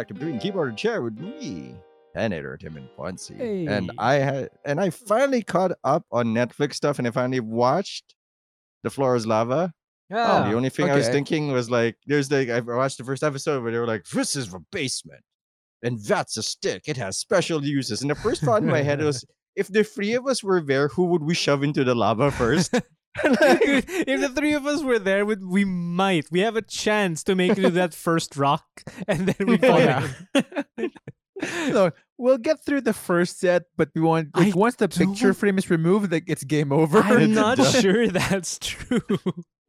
back to Between Keyboard and Chair with me, Senator Tim and Ponce. And I had and I finally caught up on Netflix stuff and I finally watched The Floor is Lava. Ah, the only thing I was thinking was like, there's like I watched the first episode where they were like, this is the basement. And that's a stick. It has special uses. And the first thought in my head was, if the three of us were there, who would we shove into the lava first? Like, Dude, if the three of us were there, we, we might. We have a chance to make it to that first rock, and then we fall Yeah. in. no, we'll get through the first set, but we want like once the picture frame is removed, like it's game over. I'm not sure that's true.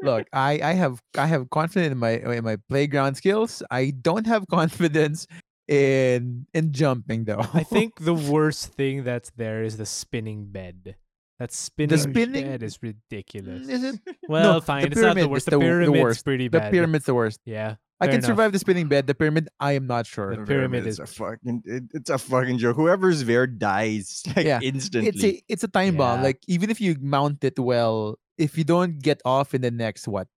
Look, I, I have I have confidence in my in my playground skills. I don't have confidence in in jumping though. I think the worst thing that's there is the spinning bed. That spinning, spinning- bed is ridiculous. is it Well, the fine. It's not the pyramid worst. is The, the- the pyramid's worst. pretty bad. the pyramid's the worst? Yeah. I can enough. survive the spinning bed. The pyramid, I am not sure. the pyramid is is- a fucking it- it's a fucking joke. Whoever's there dies like Yeah, instantly. It's a it's a time bomb. Like even if you mount it well, if you don't get off in the next what,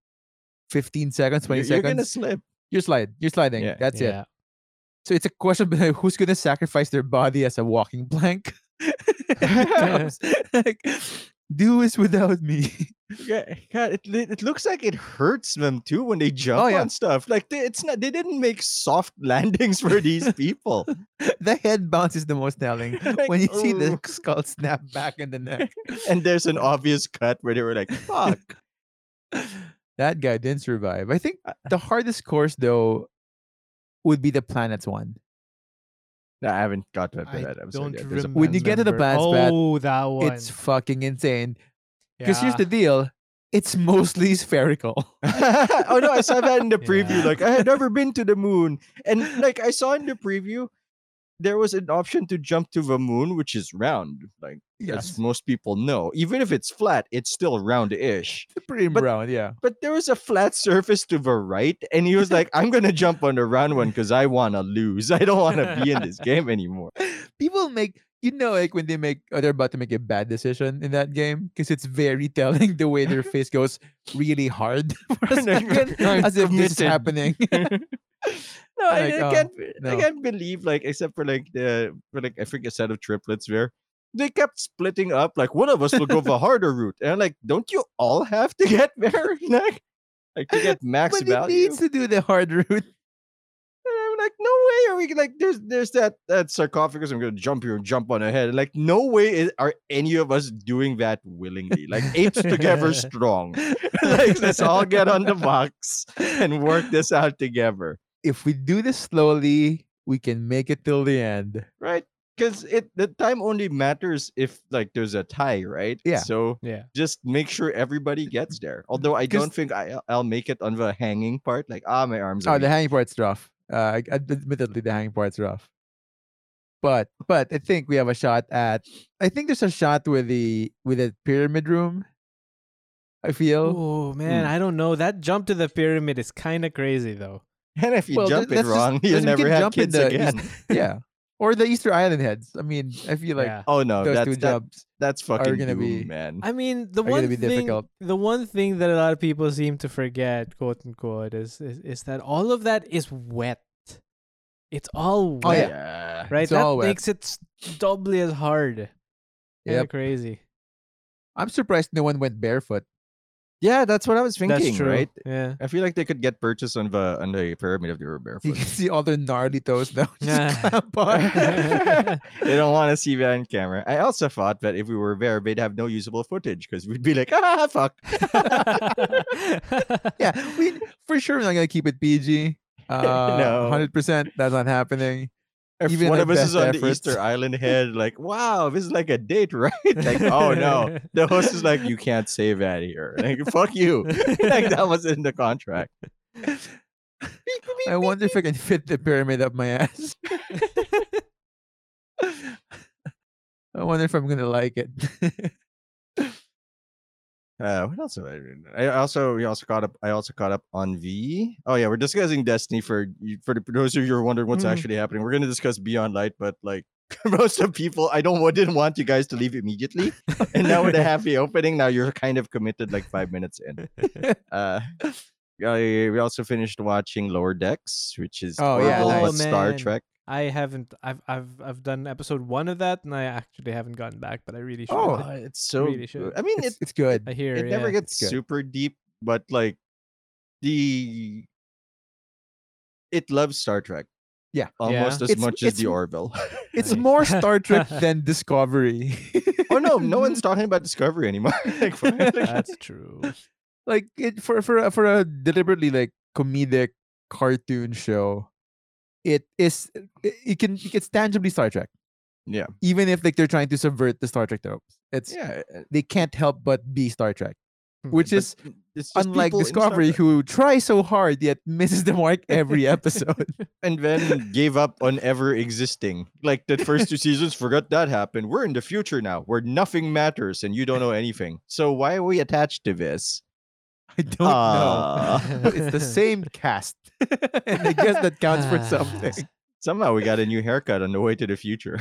fifteen seconds, twenty you're, you're gonna seconds, slip. you're slide, you're sliding. Yeah. That's it. So it's a question of who's gonna sacrifice their body as a walking plank. like, do this without me. Yeah, God, it it looks like it hurts them too when they jump Oh, yeah. on stuff. Like they, it's not they didn't make soft landings for these people. the head bounce is the most telling. Like, when you see the skull snap back in the neck. and there's an obvious cut where they were like, "Fuck." that guy didn't survive. I think Uh, the hardest course though would be the planets one. No, I haven't got to I that episode don't yet. There's a- remember. When you get to the planets pad, oh, that one. It's fucking insane. Because here's the deal. It's mostly spherical. oh no, I saw that in the preview. Yeah. Like I had never been to the moon, and like I saw in the preview, there was an option to jump to the moon, which is round. Like as most people know, even if it's flat, it's still round-ish. It's pretty But- brown, yeah. But there was a flat surface to the right, and he was like, "I'm gonna jump on the round one because I want to lose. I don't want to be in this game anymore." People make you know like when they make oh, they're about to make a bad decision in that game because it's very telling the way their face goes really hard for a second as if this is happening. No, I, Like, I oh, can't. I no. can't believe like except for like the for like I think a set of triplets there. They kept splitting up. Like one of us will go the harder route, and I'm like, don't you all have to get there? Like, like to get max but value. needs to do the hard route. And I'm like, no way are we like there's there's that that sarcophagus. I'm gonna jump here and jump on ahead. head. Like, no way is, are any of us doing that willingly. Like apes together strong. like let's all get on the box and work this out together. If we do this slowly, we can make it till the end. Right? Because it the time only matters if like there's a tie, right? Yeah. So yeah. just make sure everybody gets there. Although I 'Cause- don't think I, I'll make it on the hanging part. Like, ah, my arms Oh, are the hanging part's rough. Uh, admittedly, the hanging part's rough. But but I think we have a shot at. I think there's a shot with the with the pyramid room. I feel. Oh man, Mm. I don't know. That jump to the pyramid is kind of crazy though. And if you Well, jump th- it that's just- wrong, you'll never can have jump kids the again. yeah. Or the Easter Island heads. I mean, I feel like yeah. Oh no, those that's two that, jumps. that's fucking gonna doom, be- man. I mean, the one be thing, difficult. the one thing that a lot of people seem to forget, quote unquote, is is, is that all of that is wet. It's all Oh, wet, yeah. right? It's that all wet. makes it doubly as hard. Yeah, crazy. I'm surprised no one went barefoot. Yeah, that's what I was thinking, That's true, right? Yeah. I feel like they could get purchased on the on the pyramid if they were You can see all their gnarly toes now. just Yeah. clamp on. they don't want to see that on camera. I also thought that if we were there, they'd have no usable footage because we'd be like, ah, fuck. yeah, we for sure we're not gonna keep it PG. Uh, No. hundred percent. That's not happening. If Even one of us is on the. Easter Island head, like, wow, this is like a date, right? Like, oh no. The host is like, you can't say that here. Like, fuck you. like that was in the contract. I wonder if I can fit the pyramid up my ass. I wonder if I'm gonna like it. Uh, what else? Have I. I also we also caught up. I also caught up on V. Oh yeah, we're discussing Destiny for for those of you who are wondering what's Mhm. actually happening. We're gonna discuss Beyond Light, but like most of people, I don't wa- didn't want you guys to leave immediately, and now with a happy opening, now you're kind of committed like five minutes in. Uh, we also finished watching Lower Decks, which is Oh, yeah, nice. but Star Trek. I haven't. I've I've I've done episode one of that, and I actually haven't gotten back, but I really should. Oh, uh, it's so. really should. good. I mean, It's, it's good. I hear. it yeah. never gets good. super deep, but like the it loves Star Trek. Yeah. almost as It's- much as the Orville. It's more Star Trek than Discovery. oh no, no one's talking about Discovery anymore. like, That's true. like it for for a, for a deliberately like comedic cartoon show. It is it, can it can it's tangibly Star Trek. yeah, Even if like they're trying to subvert the Star Trek tropes, it's yeah. uh, they can't help but be Star Trek. Hmm. Which but is unlike people in Star Discovery, who try so hard yet misses the mark every episode. and then gave up on ever existing. Like the first two seasons, forgot that happened. We're in the future now, where nothing matters and you don't know anything. So why are we attached to this? I don't Ah. know. But it's the same cast, and I guess that counts for something. Somehow we got a new haircut on the way to the future.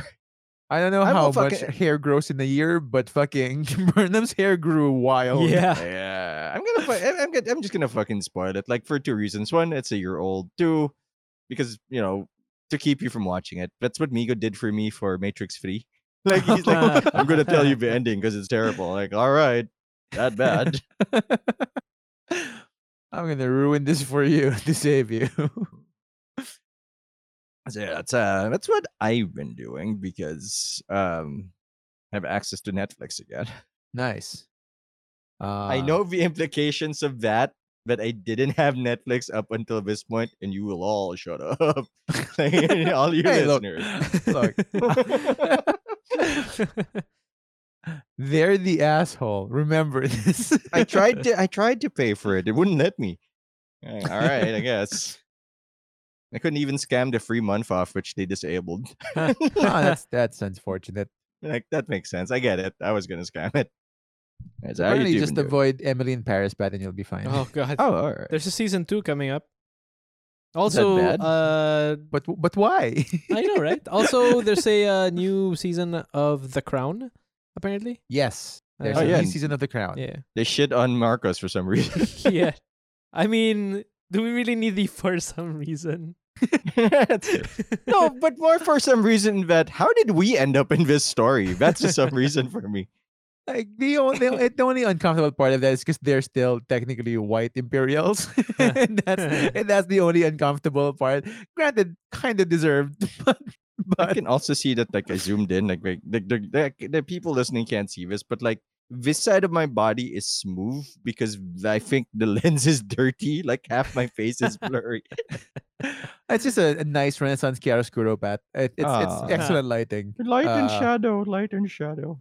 I don't know I'm how a much hair grows in a year, but fucking Burnham's hair grew wild. yeah. yeah, I'm gonna. fu- I'm, I'm, gonna- I'm just gonna fucking spoil it. Like for two reasons. One, it's a year old. Two, because you know to keep you from watching it. That's what Migo did for me for Matrix Three. Like he's like, I'm gonna tell you the ending because it's terrible. Like, all right, that bad. I'm gonna ruin this for you to save you. So yeah, that's uh that's what I've been doing because um I have access to Netflix again. nice. Uh, I know the implications of that, but I didn't have Netflix up until this point, and you will all shut up. Like, all you Hey, look, listeners. look, they're the asshole. Remember this. I tried to I tried to pay for it. It wouldn't let me. All right, I guess. I couldn't even scam the free month off, which they disabled. Ah, that's that's unfortunate. like that makes sense. I get it. I was gonna scam it. That's how you Apparently, do just been doing. avoid Emily in Paris, but then you'll be fine. oh god. Oh, all right. There's a season two coming up. Also, bad? uh, But but why? I know, right? Also, there's a uh, new season of The Crown. Apparently, yes, uh, there's Oh, a yeah. new season of The Crown. yeah, They shit on Marcos for some reason. yeah. I mean, do we really need the for some reason? No, but more for some reason that how did we end up in this story? That's just some reason for me. Like the only the, the only uncomfortable part of that is because they're still technically white Imperials, and that's and that's the only uncomfortable part. Granted, kind of deserved, but I can also see that like I zoomed in, like like, the, the, the, the people listening can't see this, but like this side of my body is smooth because I think the lens is dirty. Like half my face is blurry. it's just a, a nice Renaissance chiaroscuro, Pat. It, it's it's excellent lighting. Light and Uh, shadow, light and shadow.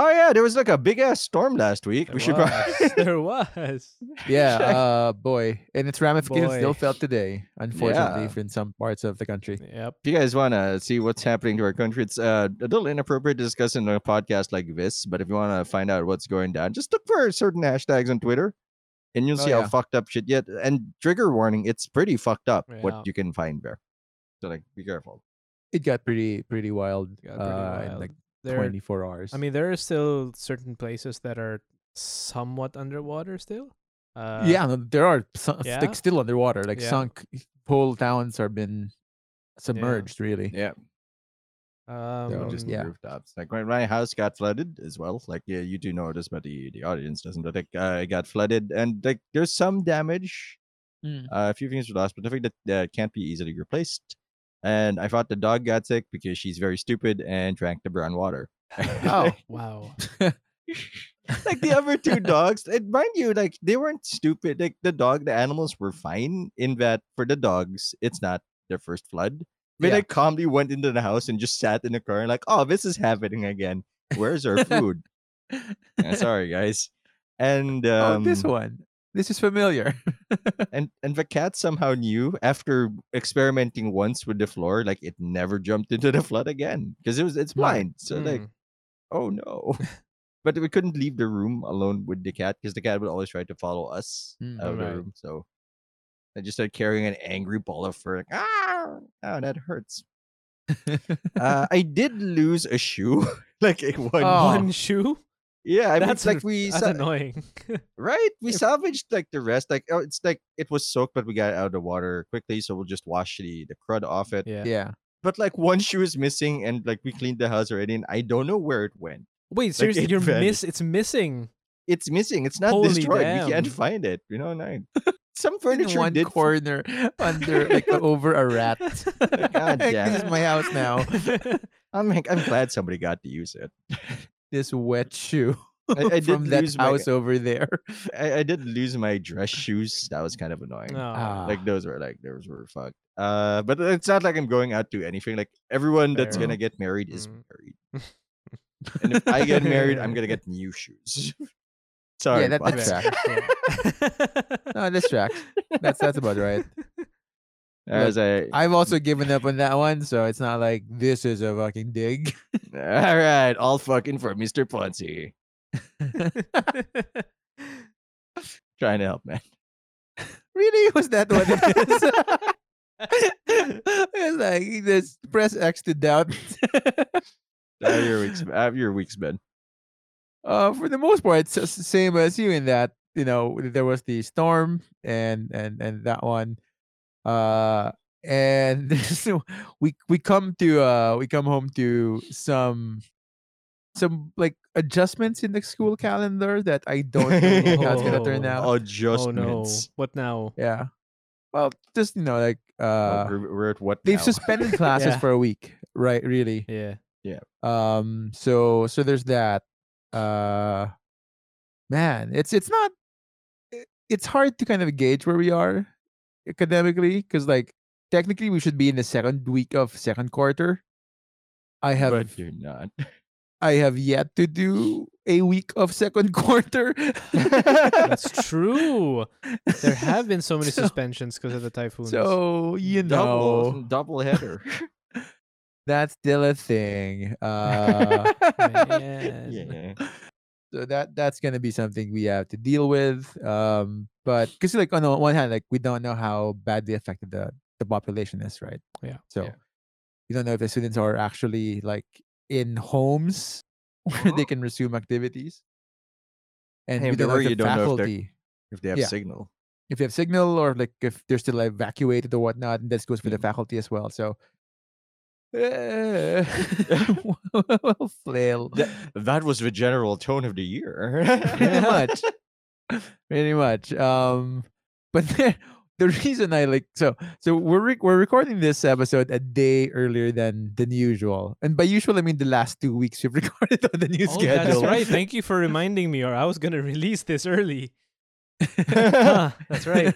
Oh yeah, there was like a big ass storm last week. There we should was. probably there was. yeah, uh, boy, and its ramifications still felt today, unfortunately, Yeah. in some parts of the country. Yep. If you guys want to see what's happening to our country, it's uh, a little inappropriate to discuss in a podcast like this. But if you want to find out what's going down, just look for certain hashtags on Twitter, and you'll Oh, see yeah. how fucked up shit yet. And trigger warning, it's pretty fucked up Yeah. what you can find there. So like, be careful. It got pretty pretty wild, Got pretty uh, in wild. like There, 24 hours. I mean, there are still certain places that are somewhat underwater still. Uh, yeah, no, there are some, yeah? like still underwater, like Yeah. sunk whole towns are been submerged. Really, Yeah, Um, So, just yeah. rooftops. Like my, my house got flooded as well. Like yeah, you do know this, but the, the audience doesn't. But like uh, it got flooded, and like there's some damage. Mm. Uh, a few things were lost, but I think that uh, can't be easily replaced. And I thought the dog got sick because she's very stupid and drank the brown water. Oh. wow. like the other two dogs, and mind you, like they weren't stupid. Like the dog, the animals were fine in that for the dogs, it's not their first flood. They Yeah. like calmly went into the house and just sat in the car and like, oh, this is happening again. Where's our food? Yeah, sorry, guys. And um, oh, this one. This is familiar. and and the cat somehow knew after experimenting once with the floor, like it never jumped into the flood again because it was it's blind. So like, Mm. oh no. but we couldn't leave the room alone with the cat because the cat would always try to follow us Mm, out of the room. So I just started carrying an angry ball of fur. Like, ah, oh, that hurts. uh, I did lose a shoe, like a one. Oh. One shoe. Yeah, I That's it's like we That's sa- annoying. right. We salvaged like the rest. Like oh, it's like it was soaked, but we got it out of the water quickly, so we'll just wash the the crud off it. yeah. Yeah. But like one shoe is missing, and like we cleaned the house already, and I don't know where it went. Wait, seriously, it you're vanished. miss. It's missing. It's missing. It's not Holy destroyed. We can't find it. You know, nine. Some furniture In furniture one did. f- corner under like over a rat. God damn this is my house now. I'm I'm glad somebody got to use it. This wet shoe I- I did from that lose my- house over there. I, I did lose my dress shoes. That was kind of annoying. No. Ah. Like those were like those were fucked. Uh, but it's not like I'm going out to anything. Like everyone that's Fair. gonna get married is Mm. married. And if I get married, I'm gonna get new shoes. Sorry, that- boss. that's Right. Yeah. No, this tracks. That's that's about right. I've also given up on that one, so it's not like this is a fucking dig. all right, all fucking for Mr. Ponzi. Trying to help, man. really? Was that what it is? it's like just press X to doubt. Have your weeks? Have your weeks been? uh, for the most part, it's the same as you in that you know there was the storm and and and that one, uh, and so we we come to uh we come home to some some like adjustments in the school calendar that I don't know how it's gonna turn Oh. out. oh no! Adjustments. What now? Yeah, well, just you know like uh we're, we're at what? they've now? suspended classes Yeah. for a week, right? Really. Yeah. Yeah. Um so so there's that uh man it's it's not it's hard to kind of gauge where we are academically because like technically we should be in the second week of second quarter i have but you're not. i have yet to do a week of second quarter That's true. There have been so many So- suspensions because of the typhoons. so you Double, know double header. that's still a thing uh Man. yeah. So that that's gonna be something we have to deal with um but because like on the one hand like we don't know how badly affected the the population is right Yeah. so Yeah. we don't know if the students are actually like in homes where they can resume activities and Hey, we don't know if the you don't know if If they have Yeah. signal. if they have signal or like if they're still evacuated or whatnot and this goes for the Mhm. faculty as well so well flail That, that was the general tone of the year. pretty much pretty much um but the, the reason i like so so we're rec- we're recording this episode a day earlier than than usual and by usual i mean the last two weeks we've recorded on the new Oh, schedule that's right. Thank you for reminding me, or I was gonna release this early. Huh, that's right.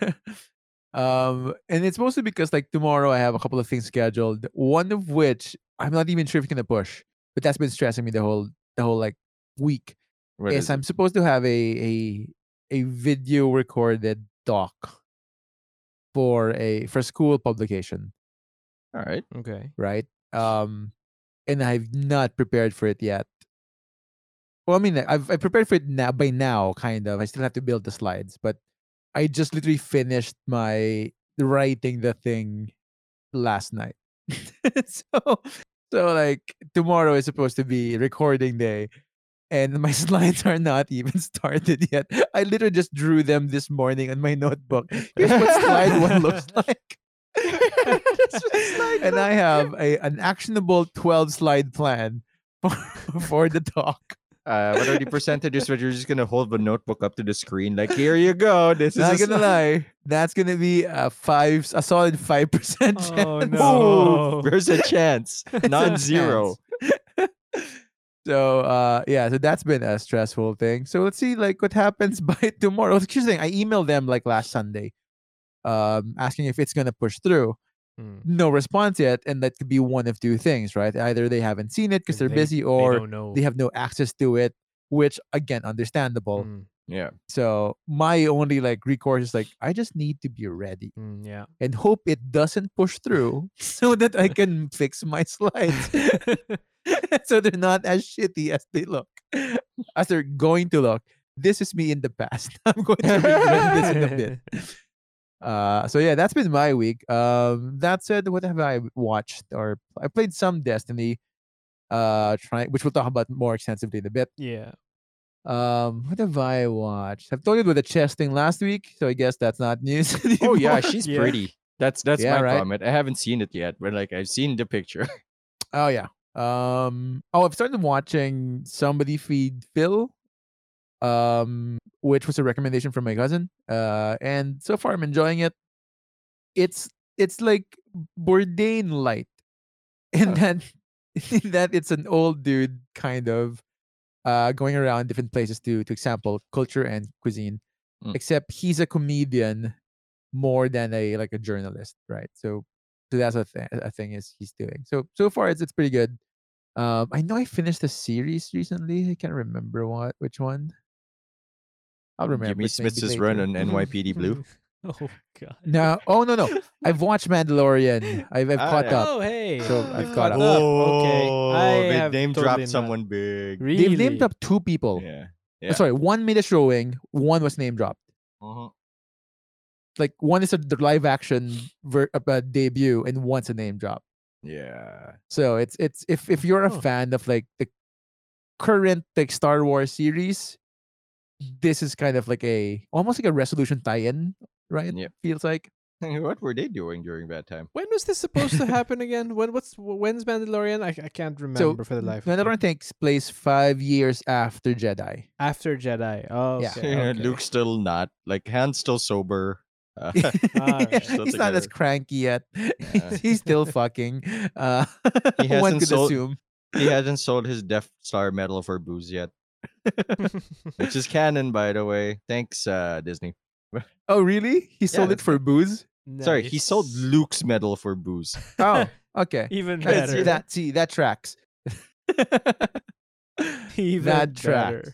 Um and it's mostly because like tomorrow i have a couple of things scheduled one of which i'm not even sure if it's gonna push but that's been stressing me the whole the whole like week What is is I'm supposed to have a a a video recorded doc for a for school publication, All right. Okay. right? Um, and I've not prepared for it yet. Well, I mean, I've I prepared for it now by now, kind of. I still have to build the slides, but I just literally finished my writing the thing last night. so so like tomorrow is supposed to be recording day and my slides are not even started yet. I literally just drew them this morning on my notebook. Here's what slide one looks like. and I have a an actionable 12 slide plan for, for the talk. Uh, what are the percentages where you're just gonna hold the notebook up to the screen? Like, here you go. This is a gonna lie, that's gonna be a five, a solid five percent Oh, chance. no. Ooh, there's a chance, It's a non-zero. chance. so uh yeah, so that's been a stressful thing. So let's see like what happens by tomorrow. Here's the thing, I emailed them like last Sunday, um, asking if it's gonna push through. Hmm. No response yet, and that could be one of two things, right? Either they haven't seen it because they're They- busy, or don't know. they have no access to it, which again, understandable. Mm, Yeah. So my only like recourse is like I just need to be ready mm, yeah. and hope it doesn't push through so that I can fix my slides. so they're not as shitty as they look, as they're going to look. This is me in the past. I'm going to regret this in a bit. Uh, so yeah, that's been my week. Um, that said, what have I watched or I played some Destiny, uh, trying which we'll talk about more extensively in a bit. Yeah. Um, what have I watched? I've told you about the chess thing last week, so I guess that's not news. Oh yeah, she's Yeah. pretty. That's that's Yeah, my right? comment. I haven't seen it yet, but like I've seen the picture. Oh yeah. Um. Oh, I've started watching Somebody Feed Phil, um, which was a recommendation from my cousin. Uh, and so far I'm enjoying it. It's it's like Bourdain light, in Huh. that in that it's an old dude kind of uh going around different places to to example culture and cuisine. Mm. Except he's a comedian more than a like a journalist, right? So so that's a, th- a thing is he's doing. So so far it's it's pretty good. Um, I know I finished a series recently. I can't remember what which one. I'll remember. Jimmy Smits's run on NYPD Blue. oh god. No, oh no no. I've watched Mandalorian. I've, I've Ah, caught yeah. up. Oh hey. So I've caught up. Okay. I they have name totally dropped not. someone big. Really? They've named up two people. Yeah. Uh, Yeah. Sorry, one made a showing. One was name dropped. Uh-huh. Like one is a live action ver- uh, debut, and one's a name drop. Yeah. So it's it's if if you're a Huh. fan of like the current like Star Wars series, this is kind of like a almost like a resolution tie-in, right? Yep. Feels like What were they doing during that time? When was this supposed to happen again? When what's when's Mandalorian? I, I can't remember for the life. of. Mandalorian takes place five years after Jedi. After Jedi. Oh, Yeah. okay. Yeah, okay. Luke's still not like Han's still sober. Uh, Alright. Still he's not as cranky yet. Yeah. He's, he's still fucking. Uh, He one hasn't could sold- assume. he hasn't sold his Death Star medal for booze yet, which is canon, by the way. Thanks, uh, Disney. Oh, really? He sold it for booze? Sorry, he sold Luke's medal for booze. Oh, okay. Even Let's better. see that. See that tracks. Even that better. tracks.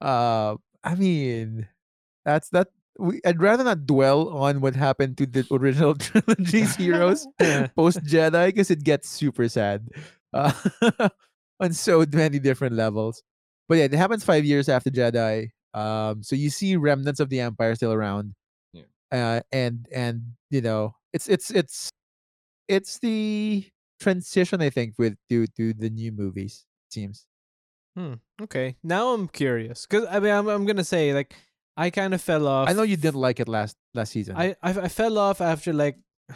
Uh, I mean, that's that. We, I'd rather not dwell on what happened to the original trilogy's heroes post Jedi because it gets super sad uh, on so many different levels. But yeah, it happens five years after Jedi. Um, so you see remnants of the Empire still around. Yeah. Uh, and and you know, it's it's it's it's the transition I think with to to the new movies. It seems. Okay, now I'm curious because I mean I'm, I'm gonna say like I kind of fell off. I know you didn't like it last last season. I, I I fell off after like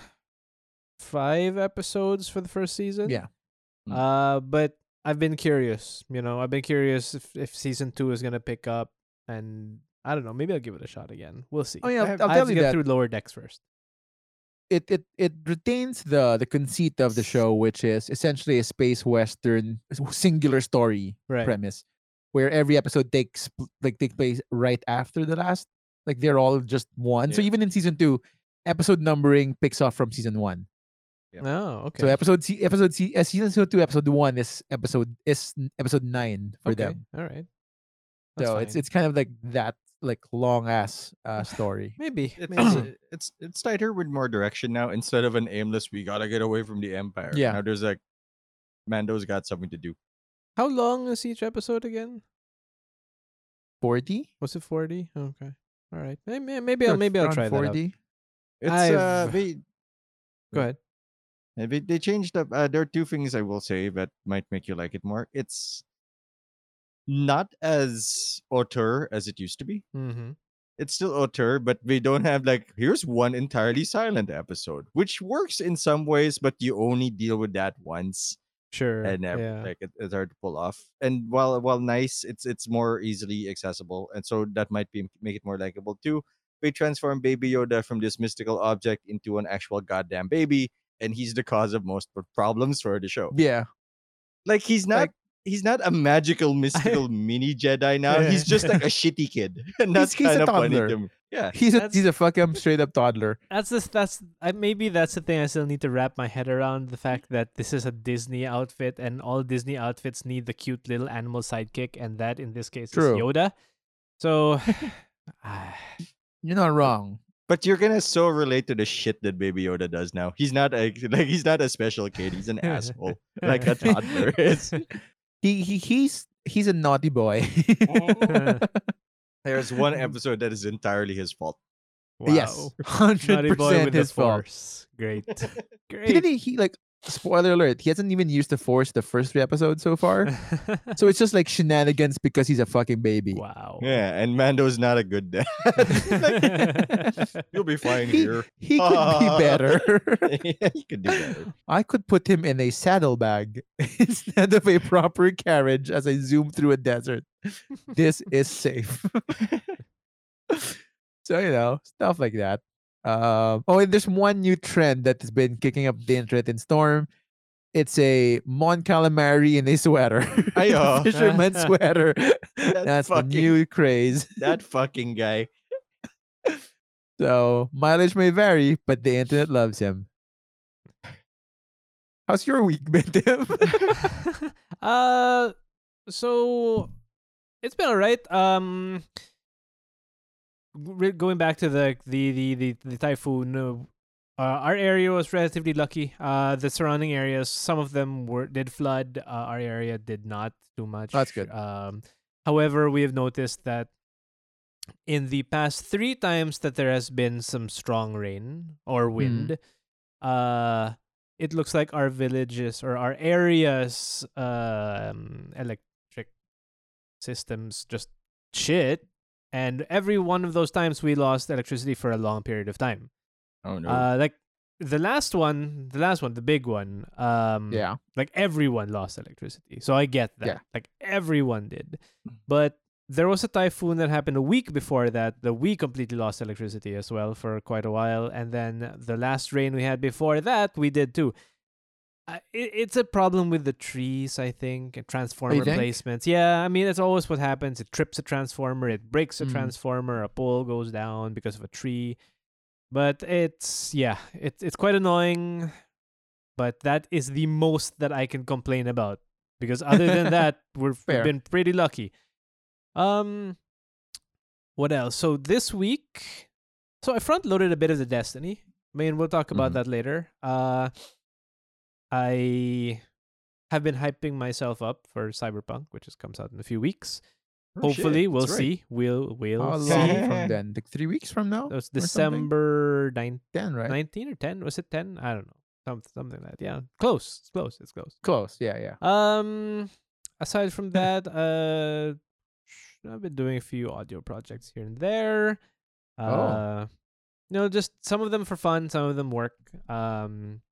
five episodes for the first season. Yeah. Mm. Uh, but I've been curious. You know, I've been curious if if season two is gonna pick up, and I don't know. Maybe I'll give it a shot again. We'll see. Oh, yeah, I I'll- have, I'll I have to get that. through lower decks first. it it it retains the the conceit of the show, which is essentially a space western singular story Right. premise, where every episode takes like take place right after the last. Like they're all just one. So even in season two, episode numbering picks off from season one. Yep. Oh, okay. So episode se- episode se- uh, season two episode one is episode is episode nine for okay. them. All right. That's so it's fine. it's kind of like that like long ass uh, story. maybe. It's, maybe. it's it's tighter with more direction now. Instead of an aimless, we gotta get away from the Empire. Yeah. Now there's like, Mando's got something to do. How long is each episode again? Forty. Was it forty? Okay. All right. Maybe maybe I'll maybe I'll try that. Out. It's I've- uh, they, Go ahead. Uh, they they changed up. Uh, there are two things I will say that might make you like it more. It's not as auteur as it used to be. Mm-hmm. it's still auteur, but we don't have like here's one entirely silent episode, which works in some ways, but you only deal with that once, Sure. and never, yeah. like it, it's hard to pull off. And while while nice, it's it's more easily accessible, and so that might be make it more likable too. They transform Baby Yoda from this mystical object into an actual goddamn baby, and he's the cause of most problems for the show. Yeah. Like he's not. Like- He's not a magical, mystical mini Jedi now. Yeah. He's just like a shitty kid, and that's he's a kind of funny to me. Yeah, He's a That's- he's a fucking straight up toddler. That's the that's I, maybe that's the thing I still need to wrap my head around the fact that this is a Disney outfit and all Disney outfits need the cute little animal sidekick and that in this case True. is Yoda. So You're not wrong. But you're gonna so relate to the shit that Baby Yoda does now. He's not a like he's not a special kid. He's an asshole, like a toddler is. He he he's he's a naughty boy. There's one episode that is entirely his fault. wow. Yes, hundred Naughty boy percent with his fault. force. Great. He Great. didn't he like spoiler alert, he hasn't even used the force the first three episodes so far. so it's just like shenanigans because he's a fucking baby. wow. Yeah, and Mando's not a good dad. Like, You'll be fine He, here. he could be better. yeah, you could do better. I could put him in a saddlebag instead of a proper carriage as I zoom through a desert. This is safe. so you know, stuff like that. Um, oh, and there's one new trend that has been kicking up the internet in Storm. It's a Mon Calamari in a sweater, Ayo. fisherman sweater. That That's the fucking, new craze. that fucking guy. So mileage may vary, but the internet loves him. How's your week been, Tim? uh, so it's been alright. Um, re- going back to the the the the, the typhoon. Uh, uh, our area was relatively lucky. Uh, the surrounding areas, some of them were did flood. Uh, our area did not too much. That's good. Um, however, we have noticed that in the past three times that there has been some strong rain or wind, uh, it looks like our villages or our areas um electric systems just shit and every one of those times we lost electricity for a long period of time. Oh no. uh like the last one the last one the big one um yeah. like everyone lost electricity. So i get that. Yeah. like everyone did. But there was a typhoon that happened a week before that that we completely lost electricity as well for quite a while. And then the last rain we had before that we did too uh, it, it's a problem with the trees i think and transformer think? placements yeah i mean that's always what happens it trips a transformer it breaks a Mm. transformer a pole goes down because of a tree but it's yeah it's it's quite annoying but that is the most that I can complain about because other than that we've Fair. been pretty lucky. Um what else? So this week so I front loaded a bit of the Destiny. I mean, we'll talk about Mhm. that later. Uh I have been hyping myself up for Cyberpunk, which just comes out in a few weeks. Oh, shit, Hopefully, we'll that's right. see. We'll we'll How see. long Yeah. from then? Like three weeks from now? It was? December 9th. Ten, right? 19 or 10 was it 10 i don't know something something like that yeah close it's close it's close Close. Yeah, yeah. um aside from that uh i've been doing a few audio projects here and there Oh. uh you know just some of them for fun some of them work um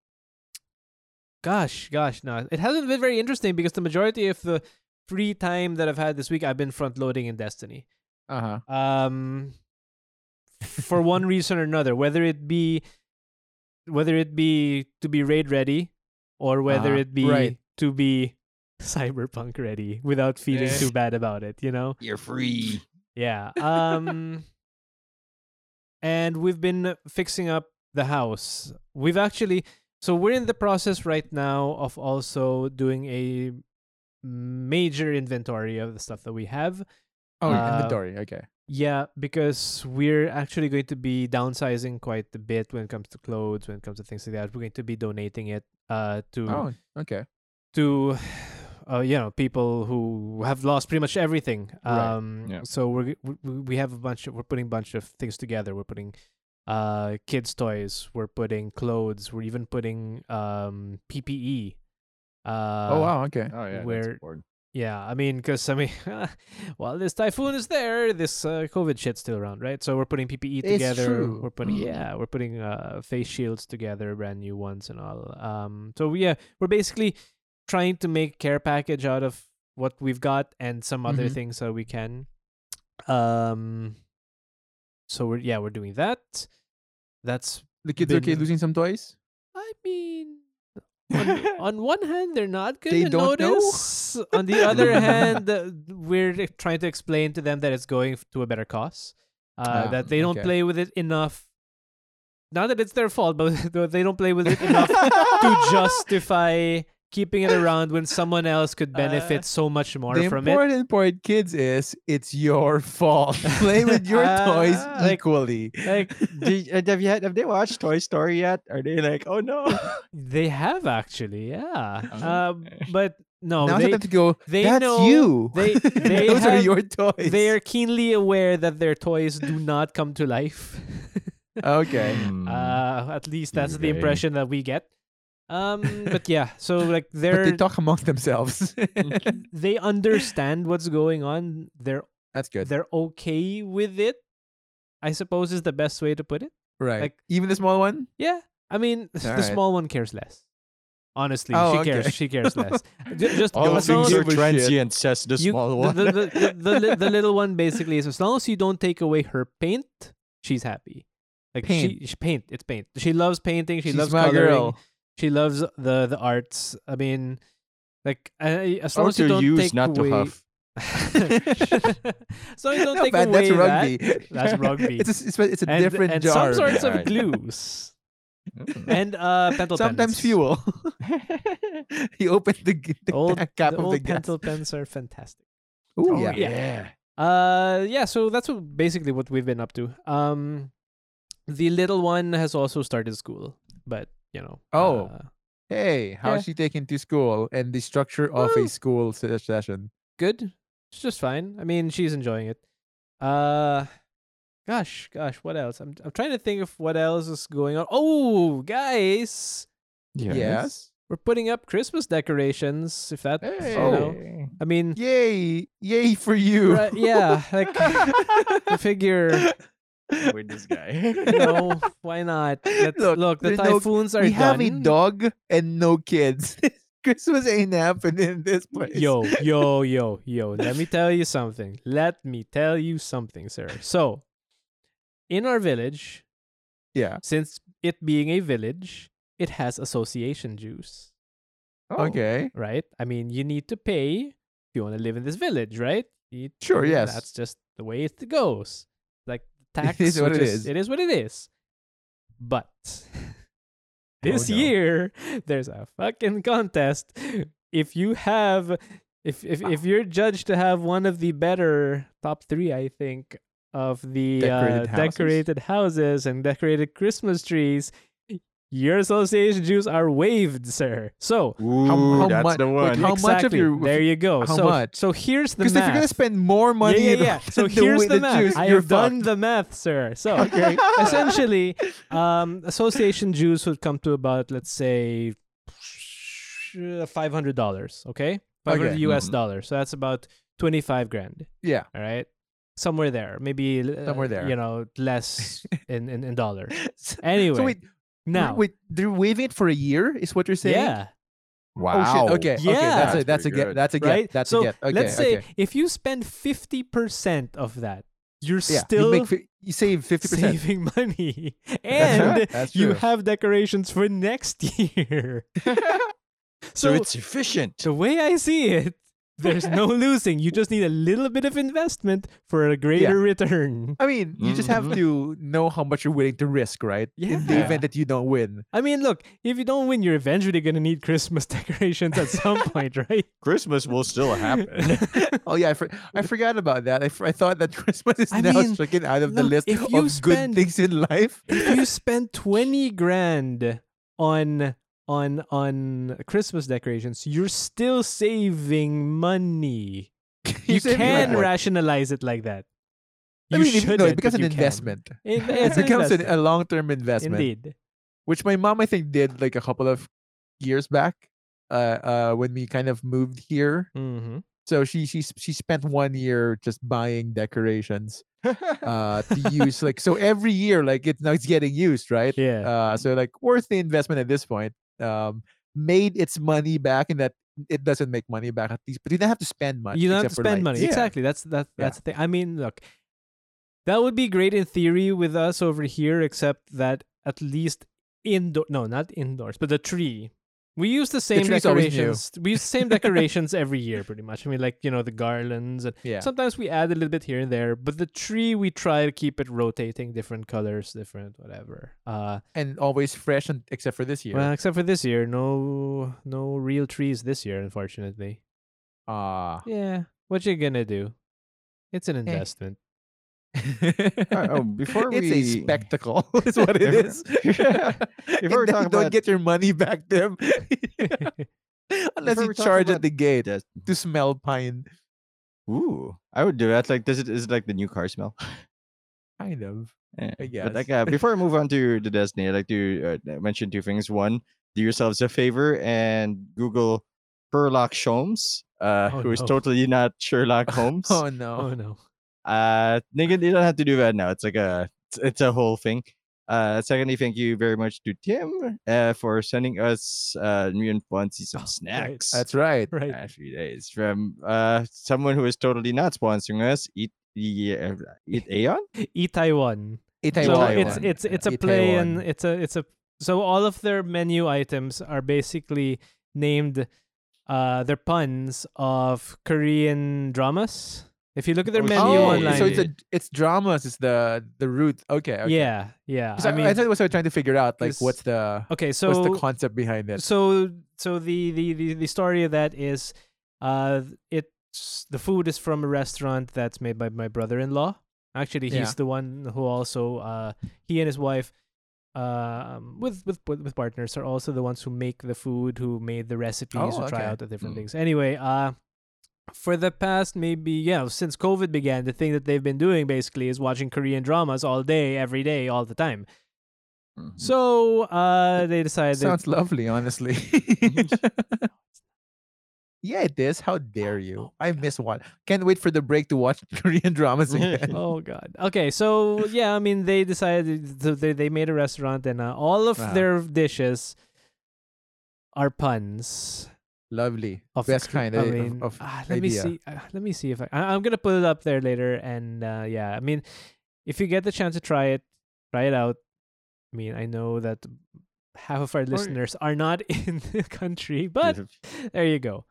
gosh gosh no it hasn't been very interesting because the majority of the free time that i've had this week i've been front loading in destiny Uh huh. um for one reason or another whether it be whether it be to be raid ready or whether Uh-huh, it be right. to be cyberpunk ready without feeling too bad about it you know You're free. yeah um and we've been fixing up the house we've actually so we're in the process right now of also doing a major inventory of the stuff that we have Oh, Uh, inventory. Okay. yeah, because we're actually going to be downsizing quite a bit when it comes to clothes, when it comes to things like that. We're going to be donating it uh to Oh, okay. to uh you know people who have lost pretty much everything. Right, Um yeah. so we're we, we have a bunch of, we're putting a bunch of things together. We're putting uh kids toys, we're putting clothes, we're even putting um PPE. Uh oh wow. Okay. Oh yeah. where- That's yeah, I mean, because I mean, while this typhoon is there, this uh, COVID shit's still around, right? So we're putting PPE It's together. true. We're putting yeah, we're putting uh, face shields together, brand new ones and all. Um, so yeah, we're basically trying to make care package out of what we've got and some other Mhm. things that we can. Um, so we're yeah, we're doing that. That's The kids are okay losing some toys. I mean, on, on one hand, they're not going to notice. on the other hand, we're trying to explain to them that it's going to a better cause. Uh, Ah, that they don't okay. play with it enough. Not that it's their fault, but they don't play with it enough to justify keeping it around when someone else could benefit Uh, so much more the from it. The important point, kids, is it's your fault. Play with your toys Ah, like- equally. Like Did, uh, have you had, have they watched Toy Story yet? Are they like, oh no? they have actually, yeah. Oh, Um, but no, now they they have to go. they That's know- you. they- they Those are your toys. they are keenly aware that their toys do not come to life. okay. Uh, at least that's the impression that we get. Um, but yeah, so like they're they talk amongst themselves. they understand what's going on. They're That's good. they're okay with it. I suppose is the best way to put it. right. like- Even the small one? Yeah, I mean the Alright. small one cares less. Honestly, Oh, she okay. cares. She cares less. Ju- Just All as things as- are give a shit. transient, says the you- small one. The, the, the, the, the little one basically is as long as you don't take away her paint, she's happy. Like Paint. she, she paint, it's paint. She loves painting. She She's loves my coloring. girl. She loves the the arts. I mean, like I, as long Or as you to don't use, take not away. to huff. so you don't No, take man, away that's rugby. that. That's rugby. it's a, it's a, it's a and, different and jar. some sorts of Alright. glues and uh pentel Sometimes pens. fuel. he opened the, g- the Old, cap the of old the gas. pens are fantastic. Ooh, Oh, yeah. yeah. Uh, yeah. So that's what, basically what we've been up to. Um, the little one has also started school, but you know. Oh. uh, Hey, how's Yeah. she taking to school and the structure of Woo. a school session? good. It's just fine. I mean, she's enjoying it. Uh, gosh, gosh, what else? I'm I'm trying to think of what else is going on. Oh, guys, Yes. we're putting up Christmas decorations. If that, you Hey. know, I mean, Yay! Yay for you! right, yeah, like I figure. With this guy. no, why not? Look, look, the there's no- typhoons are we have a done. dog and no kids. Christmas ain't happening in this place. Yo, yo, yo, yo. Let me tell you something. Let me tell you something, sir. So, in our village, Yeah. since it being a village, it has association dues, Oh. Okay. right? I mean, you need to pay if you want to live in this village, right? You- Sure, yes. That's just the way it goes. Tax is what it is. It is what it is. But this no. year there's a fucking contest. If you have if if if you're judged to have one of the better top 3, I think of the Decorated uh, houses? decorated houses and decorated Christmas trees, your association dues are waived, sir. So, Ooh, how that's much- the wait, one. how much of your- there you go. how so, much? so here's the math. Because if you're gonna spend more money, yeah, yeah, in yeah. So the here's way- the, math. juice, I you're have done the math, sir. So Okay. essentially, um, association dues would come to about, let's say, five hundred dollars. Okay, five hundred Okay. U.S. Mhm. dollars. So that's about twenty five grand. yeah. All right, somewhere there, maybe uh, Somewhere there. You know, less in in, in dollars. Anyway, So wait, now, wait, they're waiving it for a year? Is what you're saying? yeah, wow. Oh shit. Okay. Okay. Yeah. That's a That's that's a pretty get. good. That's a get. right. That's so a get. Okay. let's say okay. if you spend fifty percent of that, you're Yeah. still you make fi- you save fifty percent. saving money, and That's you have decorations for next year. so, it's efficient. the way I see it, there's no losing. You just need a little bit of investment for a greater return. I mean, you just have Mhm. to know how much you're willing to risk, right? In the event that you don't win. I mean, look, if you don't win, you're eventually going to need Christmas decorations at some point, right? Christmas will still happen. Oh yeah, I, for- I forgot about that. I, I thought that Christmas is I now mean, stricken out of the list of you good things in life. if you spend 20 grand on on on Christmas decorations, you're still saving money. You can rationalize it like that. I You mean, shouldn't, no, it becomes an investment. It, It becomes investment. a long-term investment, Indeed. which my mom I think did like a couple of years back, uh, uh, when we kind of moved here. Mm-hmm. So she she she spent one year just buying decorations uh to use like so every year like it's now it's getting used right Yeah. uh so like worth the investment at this point um made its money back in that it doesn't make money back at least but you don't have to spend money. you don't have to spend money. Exactly. That's that. Yeah. That's the thing. I mean, look, that would be great in theory with us over here, except that at least indoor. No, not indoors, but the tree. We use the same new. decorations. We use the same decorations every year, pretty much. I mean, like you know, the garlands and yeah sometimes we add a little bit here and there. But the tree, we try to keep it rotating, different colors, different whatever. Uh, and always fresh and, except for this year well, except for this year, no, no real trees this year, unfortunately. ah Yeah, what you gonna do? It's Eh. an investment. Oh, before it's a spectacle is what it is. Is Before we then don't about- get your money back them unless Before you charge about at the gate to smell pine Ooh, I would do that. Like, does it is it like the new car smell? kind of Yeah. I But like, uh, before I move on to the Destiny, I'd like to uh, mention two things. One, do yourselves a favor and Google Sherlock Holmes, uh, Oh, who is no. totally not Sherlock Holmes. Oh no. Oh no. Uh, nigga, you don't have to do that now. It's like a, it's, it's a whole thing. Uh, secondly, thank you very much to Tim uh, for sending us uh, me and Fonzie some Oh, right. snacks. That's right. Right. Past few days from uh someone who is totally not sponsoring us. Eat the uh, eat Aeon. E Taiwan. Itai So it's it's it's a Itai play one. and it's a it's a so all of their menu items are basically named uh they're puns of Korean dramas. If you look at their Oh, menu oh, online. so it's a it's dramas is the the root. Okay. okay. yeah, yeah. 'Cause I mean I thought was what I was trying to figure out like what's the okay, so what's the concept behind it. so so the, the the the story of that is uh it's the food is from a restaurant that's made by my brother-in-law actually he's Yeah. the one who also uh he and his wife um with with with with partners are also the ones who make the food who made the recipes Oh, who try out the different Mm. things anyway uh for the past maybe yeah since covid began the thing that they've been doing basically is watching korean dramas all day every day all the time Mm-hmm. so uh they decided Sounds lovely, honestly. yeah, it is. How dare you? I miss one. Can't wait for the break to watch Korean dramas again. oh god. Okay, so yeah, I mean they decided so they they made a restaurant and uh, all of Uh-huh. their dishes are puns. Lovely. Of Best Kor- kind I of, of- mean, of ah, let me see. Uh, let me see if I, I I'm gonna put it up there later. And uh, yeah, I mean, if you get the chance to try it, try it out. I mean, I know that half of our listeners are not in the country, but there you go.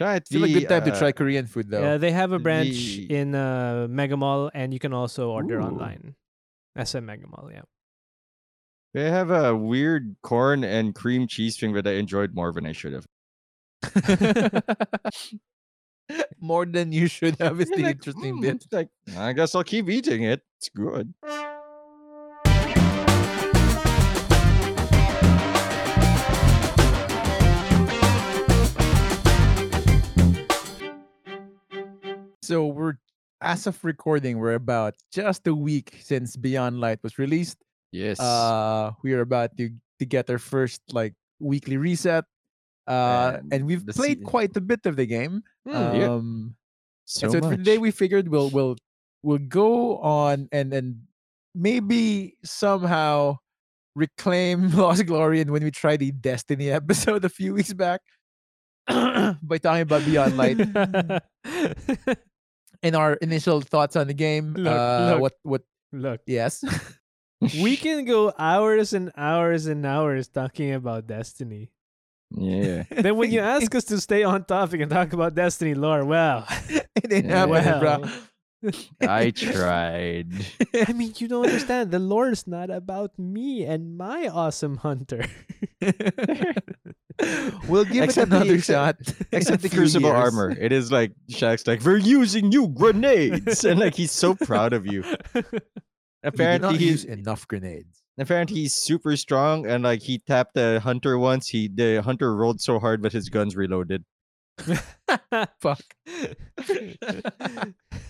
Try it. Still a good time to uh, try Korean food though. Yeah, they have a branch the- in uh, Mega Mall, and you can also order Ooh. online. SM Mega Mall, yeah. They have a weird corn and cream cheese thing that I enjoyed more than I should have. More than you should have is Yeah, the like, interesting mm, bit. Like, I guess I'll keep eating it. It's good. So we're as of recording, we're about just a week since Beyond Light was released. Yes. Uh we are about to to get our first like weekly reset. Uh And and we've played se- quite a bit of the game. Mm, yeah. Um so so today we figured we'll we'll we'll go on and and maybe somehow reclaim Lost Glory and when we tried the Destiny episode a few weeks back by talking about Beyond Light and our initial thoughts on the game. Look, uh, look. What what? Look, Yes. we can go hours and hours and hours talking about Destiny. Yeah. Then when you ask us to stay on topic and talk about Destiny lore, well, it didn't Yeah. happen, well. bro. I tried. I mean, you don't understand. The lore is not about me and my awesome hunter. we'll give Except it another except- shot. Except the crucible years. armor. It is like Shaxx's like, we're using new grenades. And like he's so proud of you. Apparently not he's enough grenades. Apparently he's super strong and like he tapped the hunter once. He the hunter rolled so hard but his guns reloaded. Fuck.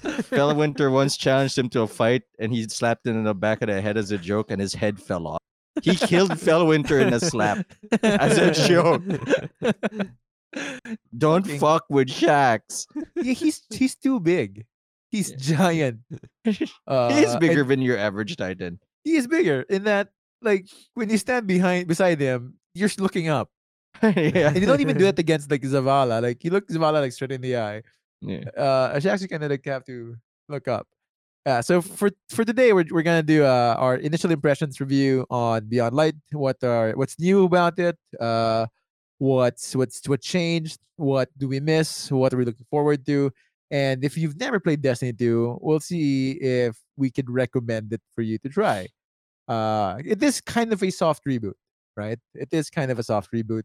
Felwinter once challenged him to a fight and he slapped him in the back of the head as a joke and his head fell off. He killed Felwinter in a slap. As a joke. Don't Fucking- fuck with Shaxx. yeah, he's he's too big. He's giant. Uh, He's and bigger than your average Titan. He is bigger in that, like, when you stand behind beside him, you're looking up, yeah. and you don't even do that against like Zavala. Like, you look Zavala like straight in the eye. Yeah. uh I actually kind of like have to look up. Uh, so for for today we're we're gonna do uh, our initial impressions review on Beyond Light. What are what's new about it? Uh, what's what's what changed? What do we miss? What are we looking forward to? And if you've never played Destiny 2, we'll see if we could recommend it for you to try. Uh, it is kind of a soft reboot, right? It is kind of a soft reboot.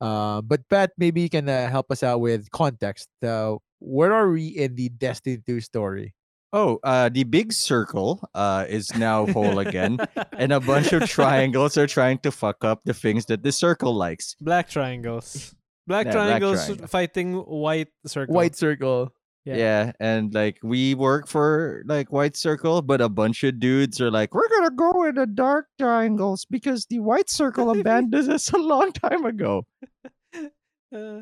Uh, but Pat, maybe you can uh, help us out with context. Uh, where are we in the Destiny 2 story? Oh, uh, the big circle uh, is now whole again, and a bunch of triangles are trying to fuck up the things that the circle likes. Black triangles. Black Yeah, black triangles fighting white circle. White circle. Yeah. Yeah. and like we work for like White Circle, but a bunch of dudes are like, we're gonna go in the dark triangles because the White Circle abandoned us a long time ago. Uh,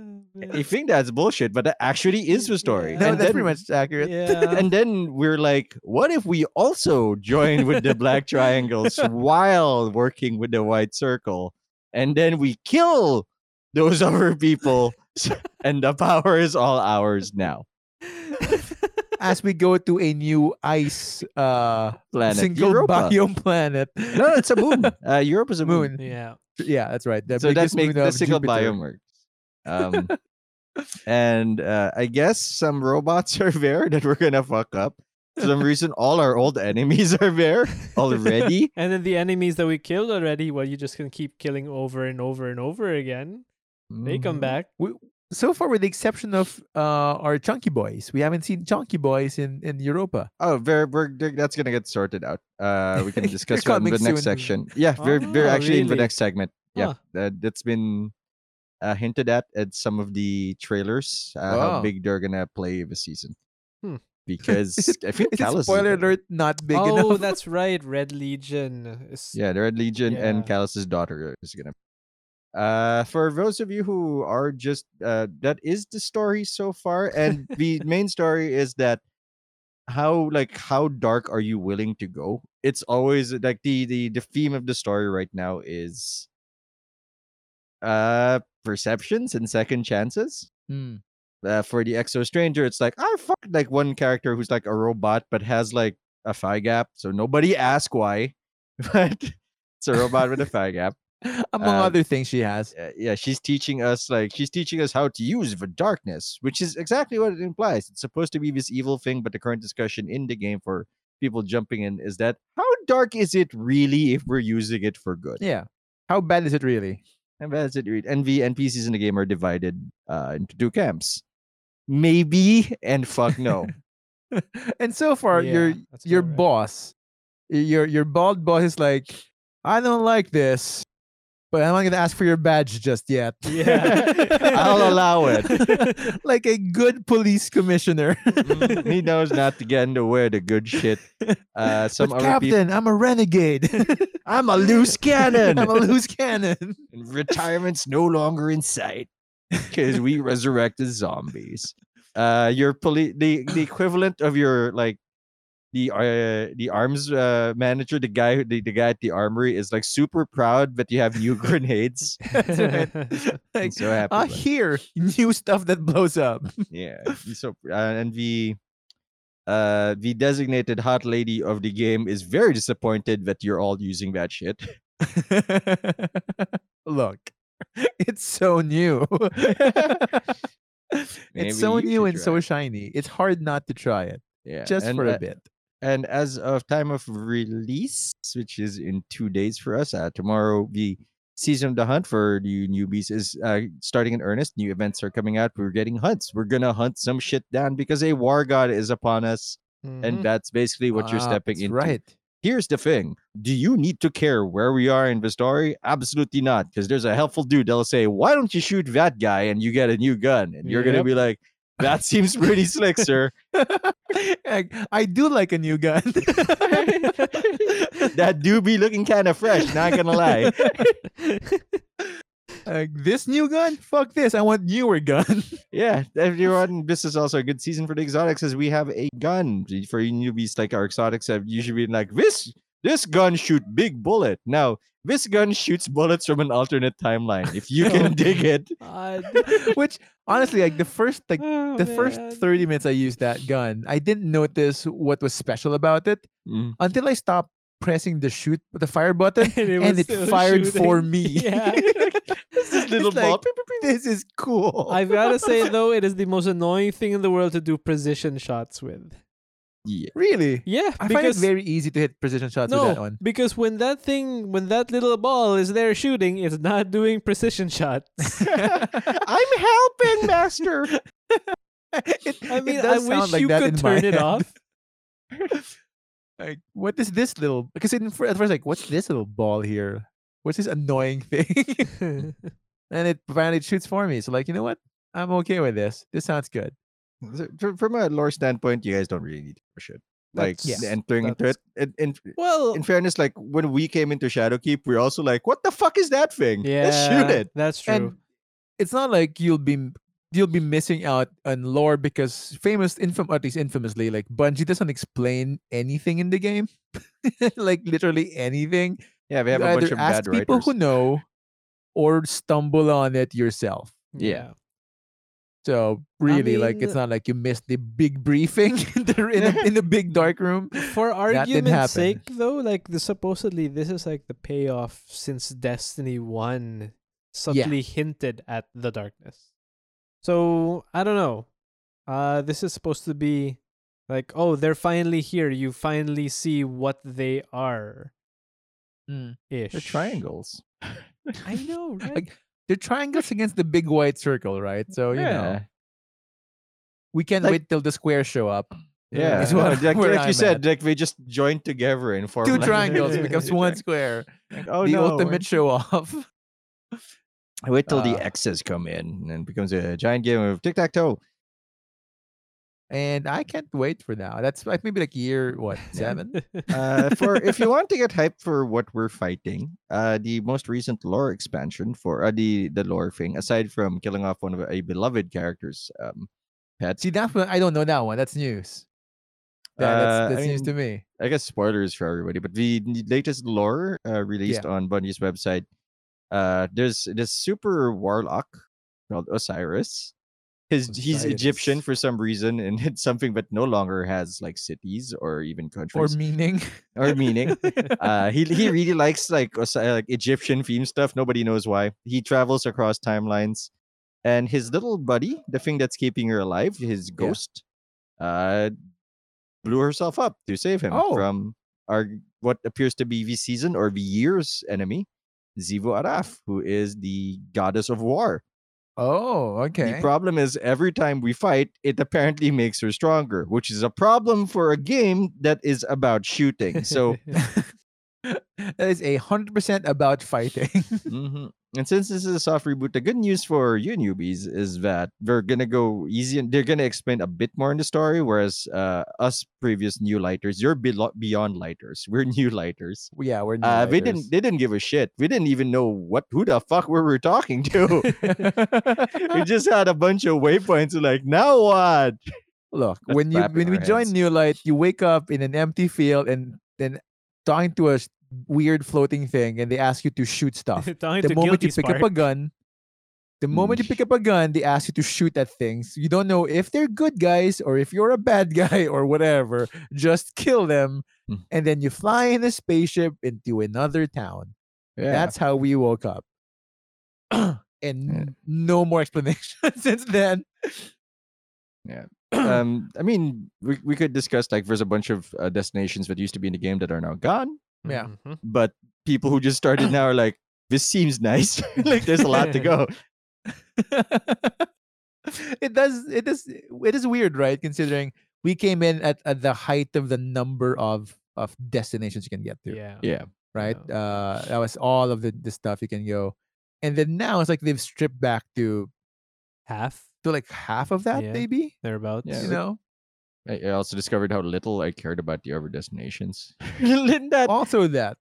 You think that's bullshit, but that actually is the story. Yeah. No, and that's then, pretty much accurate. yeah. and then we're like, what if we also join with the Black Triangles while working with the White Circle? And then we kill those other people, and the power is all ours now. As we go to a new ice uh Planet single Europa. biome planet. No, it's a moon. Uh, Europe is a moon. Moon. yeah. Yeah, that's right. The so that makes the single Jupiter. biome works. Um, and uh, I guess some robots are there that we're gonna fuck up. For some reason, all our old enemies are there already. And then the enemies that we killed already, well, you just can keep killing over and over and over again. They come Mhm. back. We, so far, with the exception of uh, our chunky boys, we haven't seen chunky boys in in Europa. Oh, very, we're, that's gonna get sorted out. Uh, we can discuss that in the next soon. section. Yeah, very, very Oh, actually in the next segment. Yeah, Huh. that, that's been uh, hinted at at some of the trailers. Uh, How big they're gonna play this season. Hmm. Because it- I think Is it Calus is spoiler alert? Not big oh, enough. Oh, that's right. Red Legion. Is, Yeah, the Red Legion and Yeah. Calus's daughter is gonna. Uh, for those of you who are just uh, that is the story so far, and the main story is that how like how dark are you willing to go? It's always like the the the theme of the story right now is uh perceptions and second chances Hmm. uh, for the exo stranger, it's like I fucked like one character who's like a robot but has like a thigh gap, so nobody ask why, but it's a robot with a thigh gap. Among Uh, other things, she has. Uh, yeah, she's teaching us like she's teaching us how to use the darkness, which is exactly what it implies. It's supposed to be this evil thing, but the current discussion in the game for people jumping in is that how dark is it really if we're using it for good? Yeah. How bad is it really? And that's it. read. And the NPCs in the game are divided uh, into two camps. Maybe and fuck no. and so far, your Yeah, that's your about right. boss, your your bald boss is like, I don't like this, but I'm not gonna ask for your badge just yet. Yeah. I'll allow it. like a good police commissioner. Mm, he knows not to get in the way of the good shit. Uh, some but other people. Captain, I'm a renegade. I'm a loose cannon. I'm a loose cannon. And retirement's no longer in sight because we resurrected zombies. Uh, your poli- the the equivalent of your like the uh, the arms uh, manager, the guy who- the, the guy at the armory is like super proud, that you have new grenades. Like, so happy. ah, here, new stuff that blows up. yeah, so uh, and the uh the designated hot lady of the game is very disappointed that you're all using that shit. Look, it's so new. It's so new and try so shiny. It's hard not to try it, Yeah, just and, for a uh, bit. And as of time of release, which is in two days for us, uh, tomorrow the season of the hunt for you newbies is uh, starting in earnest. New events are coming out. We're getting hunts. We're gonna hunt some shit down because a war god is upon us, Mhm. and that's basically what you're Ah, stepping into. Right. Here's the thing: Do you need to care where we are in the story? Absolutely not, because there's a helpful dude that'll say, "Why don't you shoot that guy and you get a new gun?" And you're gonna be like, "That seems pretty slick, sir." I, I do like a new gun. that do be looking kind of fresh. Not gonna lie. Like, this new gun? Fuck this. I want newer gun. Yeah, everyone. This is also a good season for the exotics, as we have a gun for you newbies. Like our exotics have usually been like this. This gun shoot big bullet. Now this gun shoots bullets from an alternate timeline. If you can dig it, Which honestly, like the first like Oh, the first 30 minutes I used that gun, I didn't notice what was special about it Mm. until I stopped pressing the shoot the fire button and it, and it fired for me. Yeah. this little It's like, this is cool. I've got to say though, it is the most annoying thing in the world to do precision shots with. Yeah. really? Yeah, I find it very easy to hit precision shots with that no, one. because when that thing, when that little ball is there shooting, it's not doing precision shots. I'm helping, master. It- I mean, I wish like you could turn it head. off. like, what is this little? Because at first, like, what's this little ball here? What's this annoying thing? and it finally shoots for me. So, like, you know what? I'm okay with this. This sounds good. Th- fr- from a lore standpoint, you guys don't really need to push it. Like That's- entering into it. that's- In, in, Well, in fairness, like when we came into Shadowkeep, we are also like, what the fuck is that thing? yeah, Let's shoot it. That's true. And it's not like you'll be you'll be missing out on lore because famous infam at least infamously like Bungie doesn't explain anything in the game. like literally anything. Yeah, we have You a bunch either of ask bad people writers. who know or stumble on it yourself. yeah. So really, like it's not like you missed the big briefing in the in, a, in the big dark room. For argument's sake, though, like the supposedly this is like the payoff since Destiny One subtly hinted at the darkness. So I don't know. Uh, this is supposed to be like, oh, they're finally here. You finally see what they are. Mm. Ish. They're triangles. I know, right? Like, They're triangles against the big white circle, right? So you know Yeah. we can't Like- wait till the square show up. Yeah, what- like, like you said, at. like we just joined together and formed Two like- triangles becomes one square. Like, oh the no! ultimate show off. I Wait till the uh, X's come in and it becomes a giant game of tic tac toe. And I can't wait for now. That's like maybe like year what seven? Uh, for if you want to get hyped for what we're fighting, uh, the most recent lore expansion for uh, the the lore thing, aside from killing off one of a beloved character's um, pets, See, that's one I don't know that one. That's news. That, Uh, that's I that's news to me. I guess spoilers for everybody, but the, the latest lore uh, released on Bungie's website, uh, there's this super warlock called Osiris. His he's Egyptian for some reason, and it's something that no longer has like cities or even countries Or meaning. or, meaning. uh, he he really likes like like Egyptian theme stuff. Nobody knows why. He travels across timelines, and his little buddy, the thing that's keeping her alive, his Yeah. ghost, uh, blew herself up to save him Oh. from our what appears to be the season or the year's enemy, Xivu Arath, who is the goddess of war. Oh, okay. The problem is every time we fight, it apparently makes her stronger, which is a problem for a game that is about shooting. So that is a hundred percent about fighting. hmm And since this is a soft reboot, the good news for you newbies is that they're gonna go easy and they're gonna explain a bit more in the story. Whereas uh, us previous new lighters, you're belo- beyond lighters. We're new lighters. yeah, we're new Uh, they didn't. They didn't give a shit. We didn't even know what who the fuck we were talking to. we just had a bunch of waypoints. Like now what? Look, when you when we join. New Light, you wake up in an empty field and then talking to a weird floating thing, and they ask you to shoot stuff. The moment you pick up a gun, the moment you pick up a gun, they ask you to shoot at things. You don't know if they're good guys or if you're a bad guy or whatever. Just kill them, Mm. and then you fly in a spaceship into another town. Yeah. That's how we woke up. and n- no more explanation since then. um. I mean, we we could discuss like there's a bunch of uh, destinations that used to be in the game that are now gone. Yeah. Mhm. but people who just started now are like, this seems nice. like there's a lot to go. it does it is it is weird, right? Considering we came in at, at the height of the number of of destinations you can get to. Yeah. Yeah. Right? Uh that was all of the, the stuff you can go. And then now it's like they've stripped back to Half to like half of that, Yeah. maybe. thereabouts. Yeah, You know? I, I also discovered how little I cared about the other destinations. that, Also that.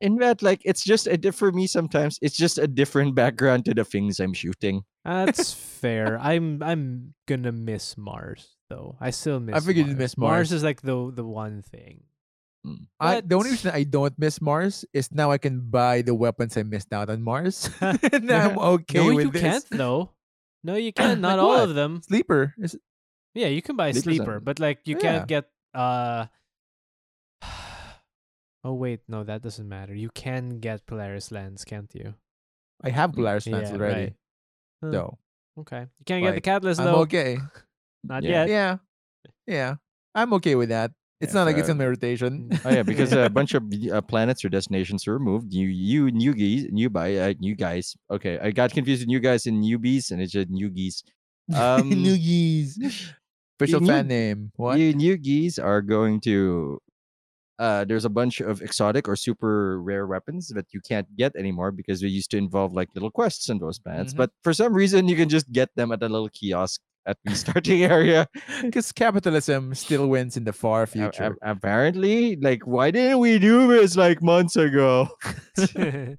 in that, like, it's just a diff for me. Sometimes it's just a different background to the things I'm shooting. That's fair. I'm I'm gonna miss Mars though. I still miss. I figured Mars. you'd miss Mars Mars. is like the the one thing. Mm. I, the only reason I don't miss Mars is now I can buy the weapons I missed out on Mars. and I'm okay no, with you this. can't though. No, you can't. Not Like all what? of them. Sleeper. Is, Yeah, you can buy Sleeper's sleeper, on- but like you Yeah. can't get uh. Oh wait, no, that doesn't matter. You can get Polaris Lance, can't you? I have Polaris Lance Yeah, already. right. Huh, So okay, you can't get the Like, catalyst I'm okay. Not Yeah. yet. Yeah. Yeah. I'm okay with that. It's Yeah, not like it's fair. in my rotation. Oh yeah, because a bunch of uh, planets or destinations were removed. You, you, new guys, new by, uh, new guys. Okay, I got confused with new guys and newbies, and it's just new geese. Um, Noogies. Official new- fan name. What? You new geese are going to. Uh, there's a bunch of exotic or super rare weapons that you can't get anymore because they used to involve like little quests in those planets. Mhm. But for some reason, you can just get them at a little kiosk at the starting area. Because capitalism still wins in the far future. a- apparently, like, why didn't we do this like months ago?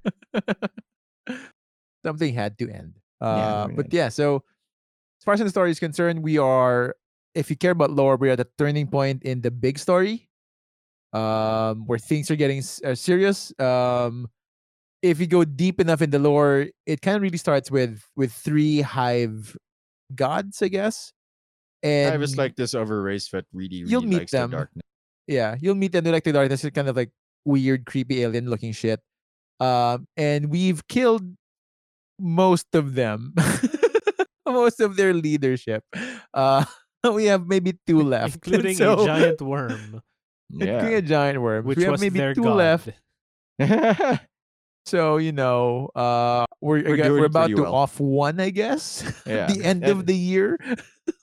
Something had to end. Uh, mean, but yeah, so as far as the story is concerned, we are, if you care about lore, we're at a turning point in the big story, um, where things are getting uh, serious. Um, if you go deep enough in the lore, it kind of really starts with with three hive gods, I guess. And I was like this other race that really, really You'll meet likes them. the darkness. yeah, you'll meet them. They're like the darkness, It's kind of like weird, creepy alien looking shit. Um, and we've killed most of them, most of their leadership. Uh, we have maybe two left, including so- a giant worm, including a giant worm. which we have was maybe their two god. left. So you know, uh, we're We're we're, we're about to well. off one, I guess. Yeah, the end of the year.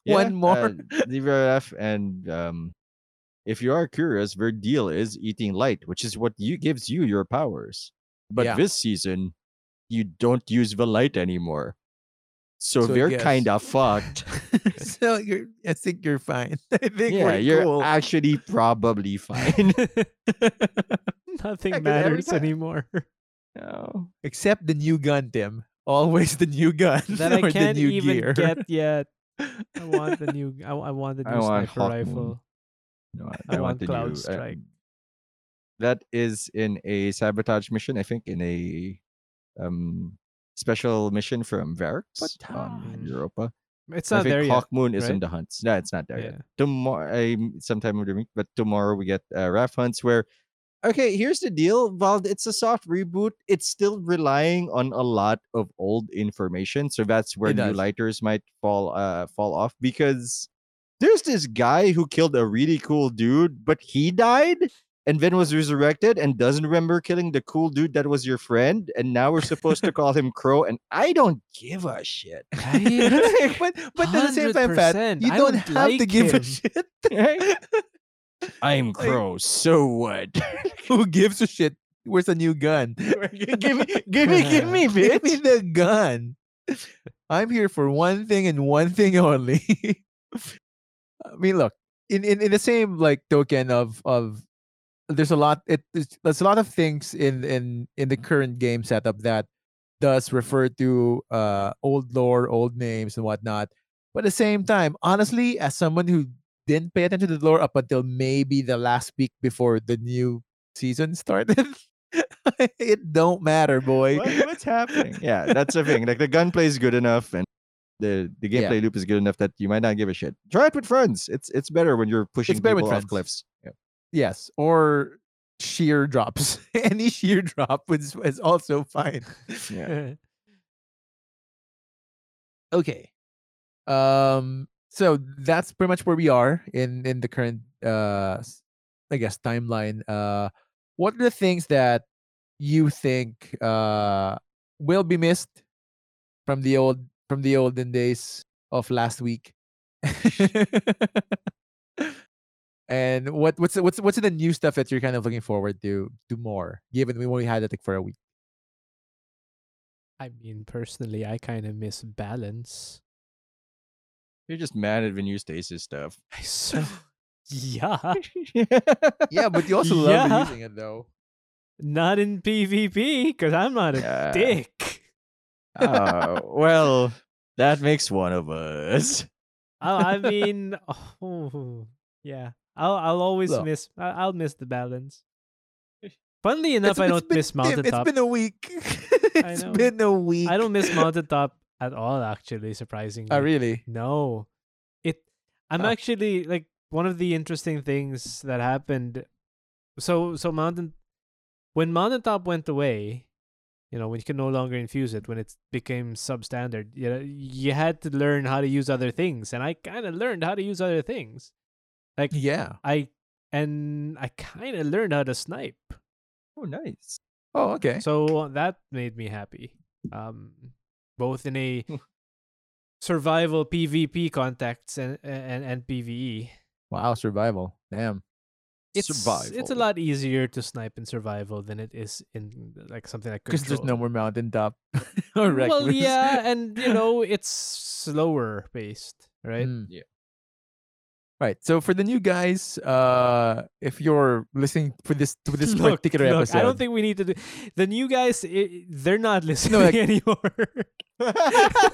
Yeah, one more. Uh, DVRF and um, if you are curious, their deal is eating light, which is what you gives you your powers. But Yeah. this season, you don't use the light anymore, so, so they're kind of fucked. so you're, I think you're fine. I think yeah, we're you're cool. actually probably fine. Nothing Yeah, 'cause every matters time- anymore. No. Except the new gun, Tim. Always the new gun. that I can't even gear. get yet. I want the new. I, I want the I new want sniper rifle. No, I want the Cloud new, Strike. that is in a sabotage mission, I think, in a um special mission from Variks on? Europa. It's I not think there Hawk yet. Moon is in the hunts. No, it's not there yet. Tomorrow, I sometime of the week, but tomorrow we get uh, Raf hunts where. Okay, here's the deal. While it's a soft reboot, it's still relying on a lot of old information. So that's where new lighters might fall uh fall off because there's this guy who killed a really cool dude, but he died and then was resurrected and doesn't remember killing the cool dude that was your friend. And now we're supposed to call him Crow, and I don't give a shit. Right? but but at the same time, Pat, you don't, don't have to give him. a shit. I'm Like- Crow, so what? Who gives a shit? Where's the new gun? give me, give me, give me, Give me the gun. I'm here for one thing and one thing only. I mean, look, in, in, in the same like token of of there's a lot it there's, there's a lot of things in in in the current game setup that does refer to uh old lore, old names and whatnot. But at the same time, honestly, as someone who didn't pay attention to the lore up until maybe the last week before the new season started, it don't matter, boy. What- what's happening? Yeah, that's the thing. Like the gunplay is good enough, and the the Yeah. gameplay loop is good enough that you might not give a shit. Try it with friends. It's it's better when you're pushing better with people off cliffs. Yeah. Yes, or sheer drops. Any sheer drop is, is also fine. Yeah. Okay. Um. So that's pretty much where we are in in the current uh, I guess timeline. Uh, what are the things that you think uh will be missed from the old from the olden days of last week? and what what's what's what's the new stuff that you're kind of looking forward to do more given we only had it like for a week I mean, personally, I kind of miss balance. You're just mad at new stasis stuff. So yeah, yeah but you also love Yeah. using it though not in PvP because I'm not a Yeah. dick. Oh, well, that makes one of us. I, oh, I mean, oh, yeah, I'll I'll always Look. miss. I'll miss the balance. Funnily enough, It's- I don't been- miss mountaintop. it's been a week It's know. been a week I don't miss mountaintop at all. Actually, surprisingly. oh really No. It I'm Huh. actually like one of the interesting things that happened so so mountain when mountaintop went away, you know, when you can no longer infuse it, when it became substandard, you know, you had to learn how to use other things. And I kinda learned how to use other things. Like yeah I and I kinda learned how to snipe. Oh, nice. oh okay So that made me happy. Um, both in a survival PvP context and and and PVE. wow survival damn It's it's a lot easier to snipe in survival than it is in like something like because there's no Control. more mountaintop or Well, yeah, and you know it's slower paced, right? Mm. Yeah. Right. So for the new guys, uh, if you're listening for this to this Look, particular look, episode, I don't think we need to do the new guys. i they're not listening like- anymore.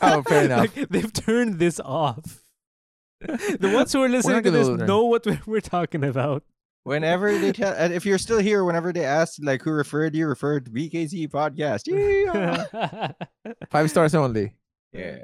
Oh, fair enough. Like, they've turned this off. the ones who are listening to this learn. know what we're, we're talking about. whenever they tell, and if you're still here, whenever they ask like who referred you, referred to BKZ podcast. Yeah. five stars only. yeah.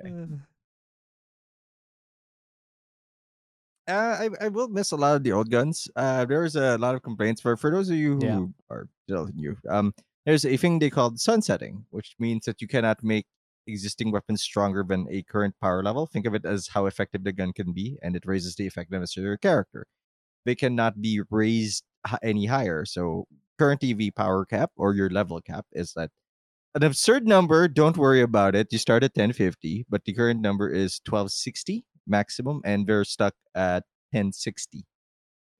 Uh, I, I will miss a lot of the old guns. Uh, there's a lot of complaints for for those of you who Yeah. are still new. Um, there's a thing they call sunsetting, which means that you cannot make existing weapons stronger than a current power level. Think of it as how effective the gun can be, and it raises the effectiveness of your character. They cannot be raised any higher. So current EV power cap or your level cap is that an absurd number. Don't worry about it. You start at 1050, but the current number is 1260 maximum, and they're stuck at 1060.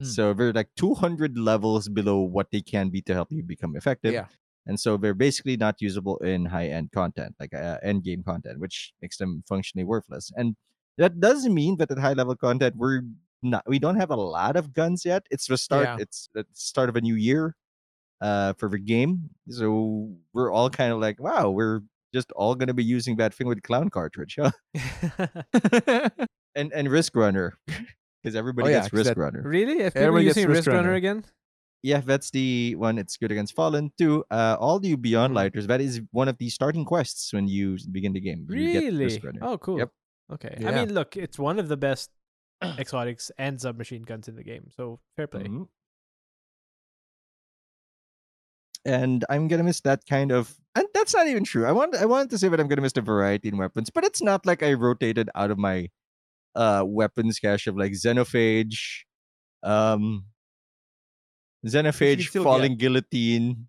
Hmm. So they're like 200 levels below what they can be to help you become effective. Yeah. And so they're basically not usable in high end content, like uh, end game content, which makes them functionally worthless. And that doesn't mean that at high level content we're not we don't have a lot of guns yet. It's the start. Yeah. It's the start of a new year uh for the game. So we're all kind of like, wow, we're just all gonna be using that thing with clown cartridge, huh? And and risk runner. Because everybody Oh, yeah, gets 'cause risk that- runner. really? If people Everybody gets using Risk Risk Runner Runner. again? Yeah, that's the one. It's good against Fallen. Two, uh, all the Beyond Mhm. Lighters. That is one of the starting quests when you begin the game. You get Really? Risk Runner. Oh, cool. Yep. Okay. I mean, look, it's one of the best exotics and submachine guns in the game. So fair play. Mhm. And I'm gonna miss that kind of, and that's not even true. I want, I wanted to say that I'm gonna miss the variety in weapons, but it's not like I rotated out of my uh weapons cache of like Xenophage, um, Xenophage, still Falling Guillotine,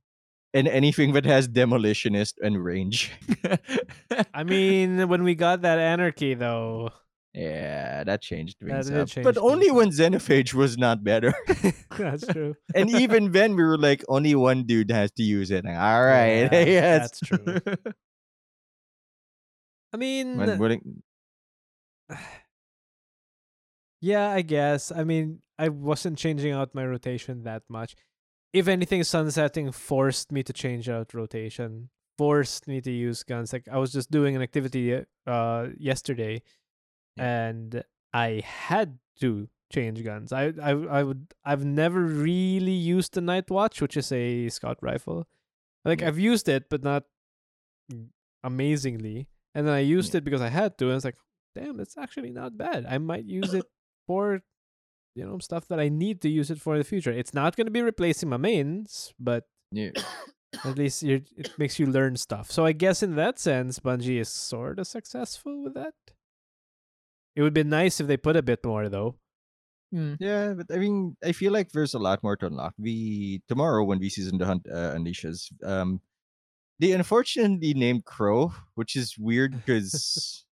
and anything that has Demolitionist and range. I mean, when we got that anarchy, though, Yeah, that changed things up. change but only things up. when Xenophage was not better. that's true. and even then, we were like, only one dude has to use it. Like, All right, Yeah, yes. That's true. I mean, When yeah, I guess. I mean, I wasn't changing out my rotation that much. If anything, sunsetting forced me to change out rotation, forced me to use guns. Like I was just doing an activity uh yesterday, and I had to change guns. I I I would I've never really used the Night Watch, which is a scout rifle. Like Yeah. I've used it, but not amazingly. And then I used it because I had to, and it's like, damn, it's actually not bad. I might use it for, you know, stuff that I need to use it for in the future. It's not going to be replacing my mains, but yeah. at least you're, it makes you learn stuff. So I guess in that sense, Bungie is sort of successful with that. It would be nice if they put a bit more though. Hmm. Yeah, but I mean, I feel like there's a lot more to unlock. We tomorrow when we season the hunt uh, unleashes, um, they unfortunately named Crow, which is weird because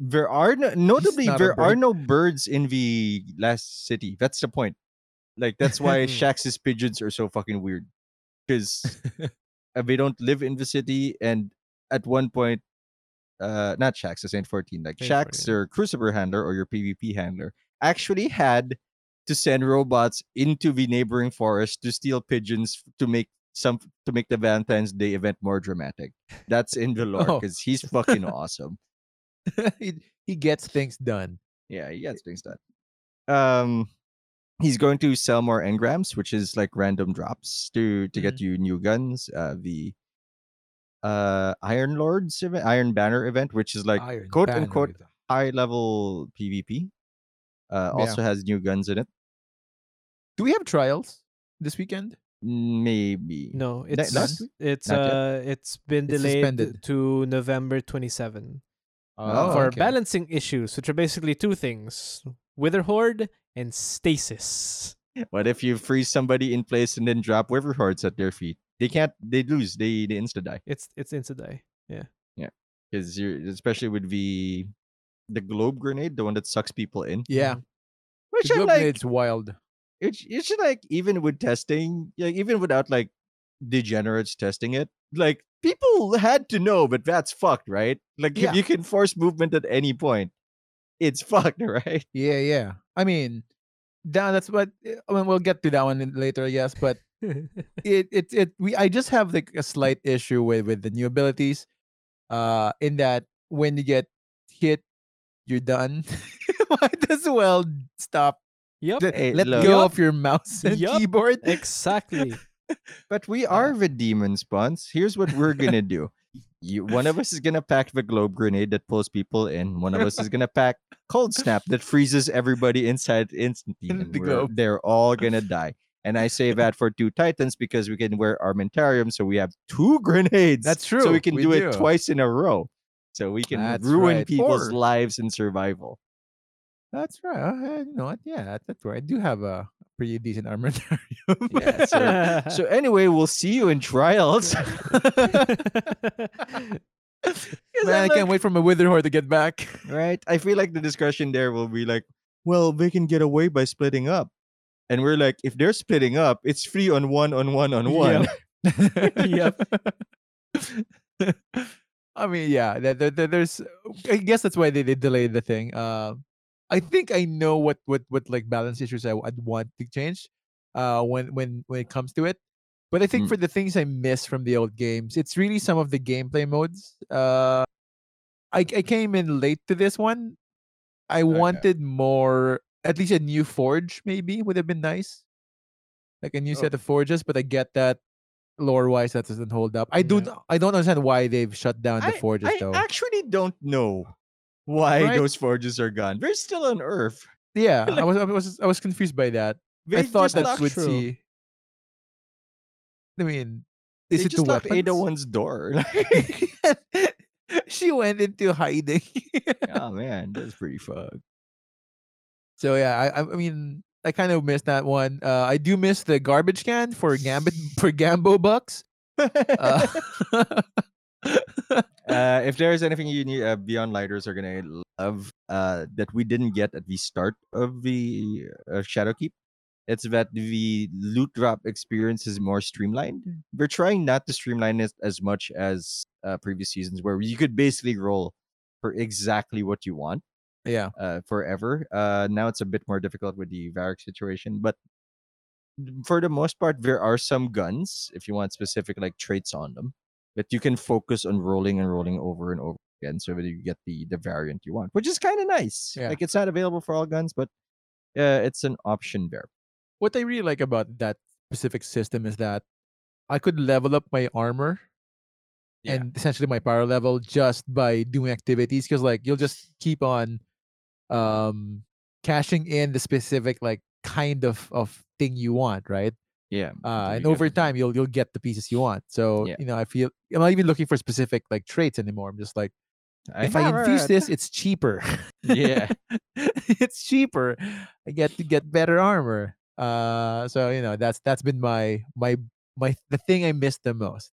there are no, notably there are no birds in the last city. That's the point. Like that's why Shaxx's pigeons are so fucking weird because they don't live in the city, and at one point, uh, not Shaxx, the Saint Fourteen, like Shaxx, 14. your Crucible handler or your PvP handler, actually had to send robots into the neighboring forest to steal pigeons to make some to make the Valentine's Day event more dramatic. That's in the lore Oh. because he's fucking awesome. he, he gets things done. Yeah, he gets things done. Um, he's going to sell more engrams, which is like random drops to to get you new guns. Uh, the uh Iron Lords event, Iron Banner event, which is like Iron quote Banner. unquote high level PvP. Uh, Yeah. also has new guns in it. Do we have trials this weekend? Maybe No, it's it's Not yet? uh it's been delayed suspended. to November 27 Oh, for okay. balancing issues, which are basically two things: Witherhoard and Stasis. What if you freeze somebody in place and then drop Witherhoards at their feet? They can't. They lose. They they insta die. It's it's into die. Yeah. Yeah. Because you're especially with the the globe grenade, the one that sucks people in. Yeah. Mm-hmm. Which The globe like, grade's wild. it's it's like even with testing, like even without like degenerates testing it, like people had to know, but that's fucked, right? Like Yeah. if you can force movement at any point, it's fucked, right? Yeah, yeah. I mean, that, that's what. I mean, we'll get to that one later, yes. But it, it, it. We, I just have like a slight issue with with the new abilities, uh, in that when you get hit, you're done. Might as well stop. yep. Let, Hey, let go of your mouse and Yup. keyboard. Exactly. But we are the demon spawns. Here's what we're gonna do. You, one of us is gonna pack the globe grenade that pulls people in. One of us is gonna pack cold snap that freezes everybody inside instantly. In and the. They're all gonna die. And I say that for two titans because we can wear armamentarium, so we have two grenades. That's true. So we can we do, do. it twice in a row. So we can That's ruin right. people's Or- lives in survival. That's right. Uh, you know what? Yeah, that's right. I do have a pretty decent armamentarium. Yeah, so, so anyway, we'll see you in trials. Man, I can't wait for my Witherhoard to get back. right? I feel like the discussion there will be like, well, they can get away by splitting up. And we're like, if they're splitting up, it's free on one, on one, on one. Yep. I mean, yeah, there- there- there's. I guess that's why they, they delayed the thing. Uh, I think I know what what what like balance issues I, would want to change. Uh, when when when it comes to it, but I think Mm. for the things I miss from the old games, it's really some of the gameplay modes. Uh, I I came in late to this one. I wanted more, at least a new forge maybe would have been nice, like a new Oh. set of forges. But I get that lore wise that doesn't hold up. I do Yeah. I don't understand why they've shut down the I, forges I though. I actually don't know why Right? those forges are gone. They're still on Earth. yeah, I was I was I was confused by that. They I thought just that locked- would see. I mean, They is it just the locked Ada? One's door. she went into hiding. oh man, that's pretty fucked. so yeah, I I I mean I kind of missed that one. Uh, I do miss the garbage can for Gambit for Gambo bucks. Uh, uh, if there's anything you need, uh, Beyond Lighters are gonna love uh, that we didn't get at the start of the uh, Shadowkeep. It's that the loot drop experience is more streamlined. We're trying not to streamline it as much as uh, previous seasons, where you could basically roll for exactly what you want yeah, uh, forever. Uh, now it's a bit more difficult with the Varric situation, but for the most part, there are some guns if you want specific like traits on them that you can focus on rolling and rolling over and over again, so that you get the the variant you want, which is kind of nice. Yeah. Like it's not available for all guns, but uh, it's an option there. what I really like about that specific system is that I could level up my armor Yeah. and essentially my power level just by doing activities because like you'll just keep on um cashing in the specific like kind of of thing you want right Yeah, uh, and over time you'll you'll get the pieces you want. So Yeah. you know i feel i'm not even looking for specific like traits anymore. I'm just like if i infuse this it's cheaper. Yeah. it's cheaper. I get to get better armor. Uh so you know that's that's been my my my the thing i missed the most.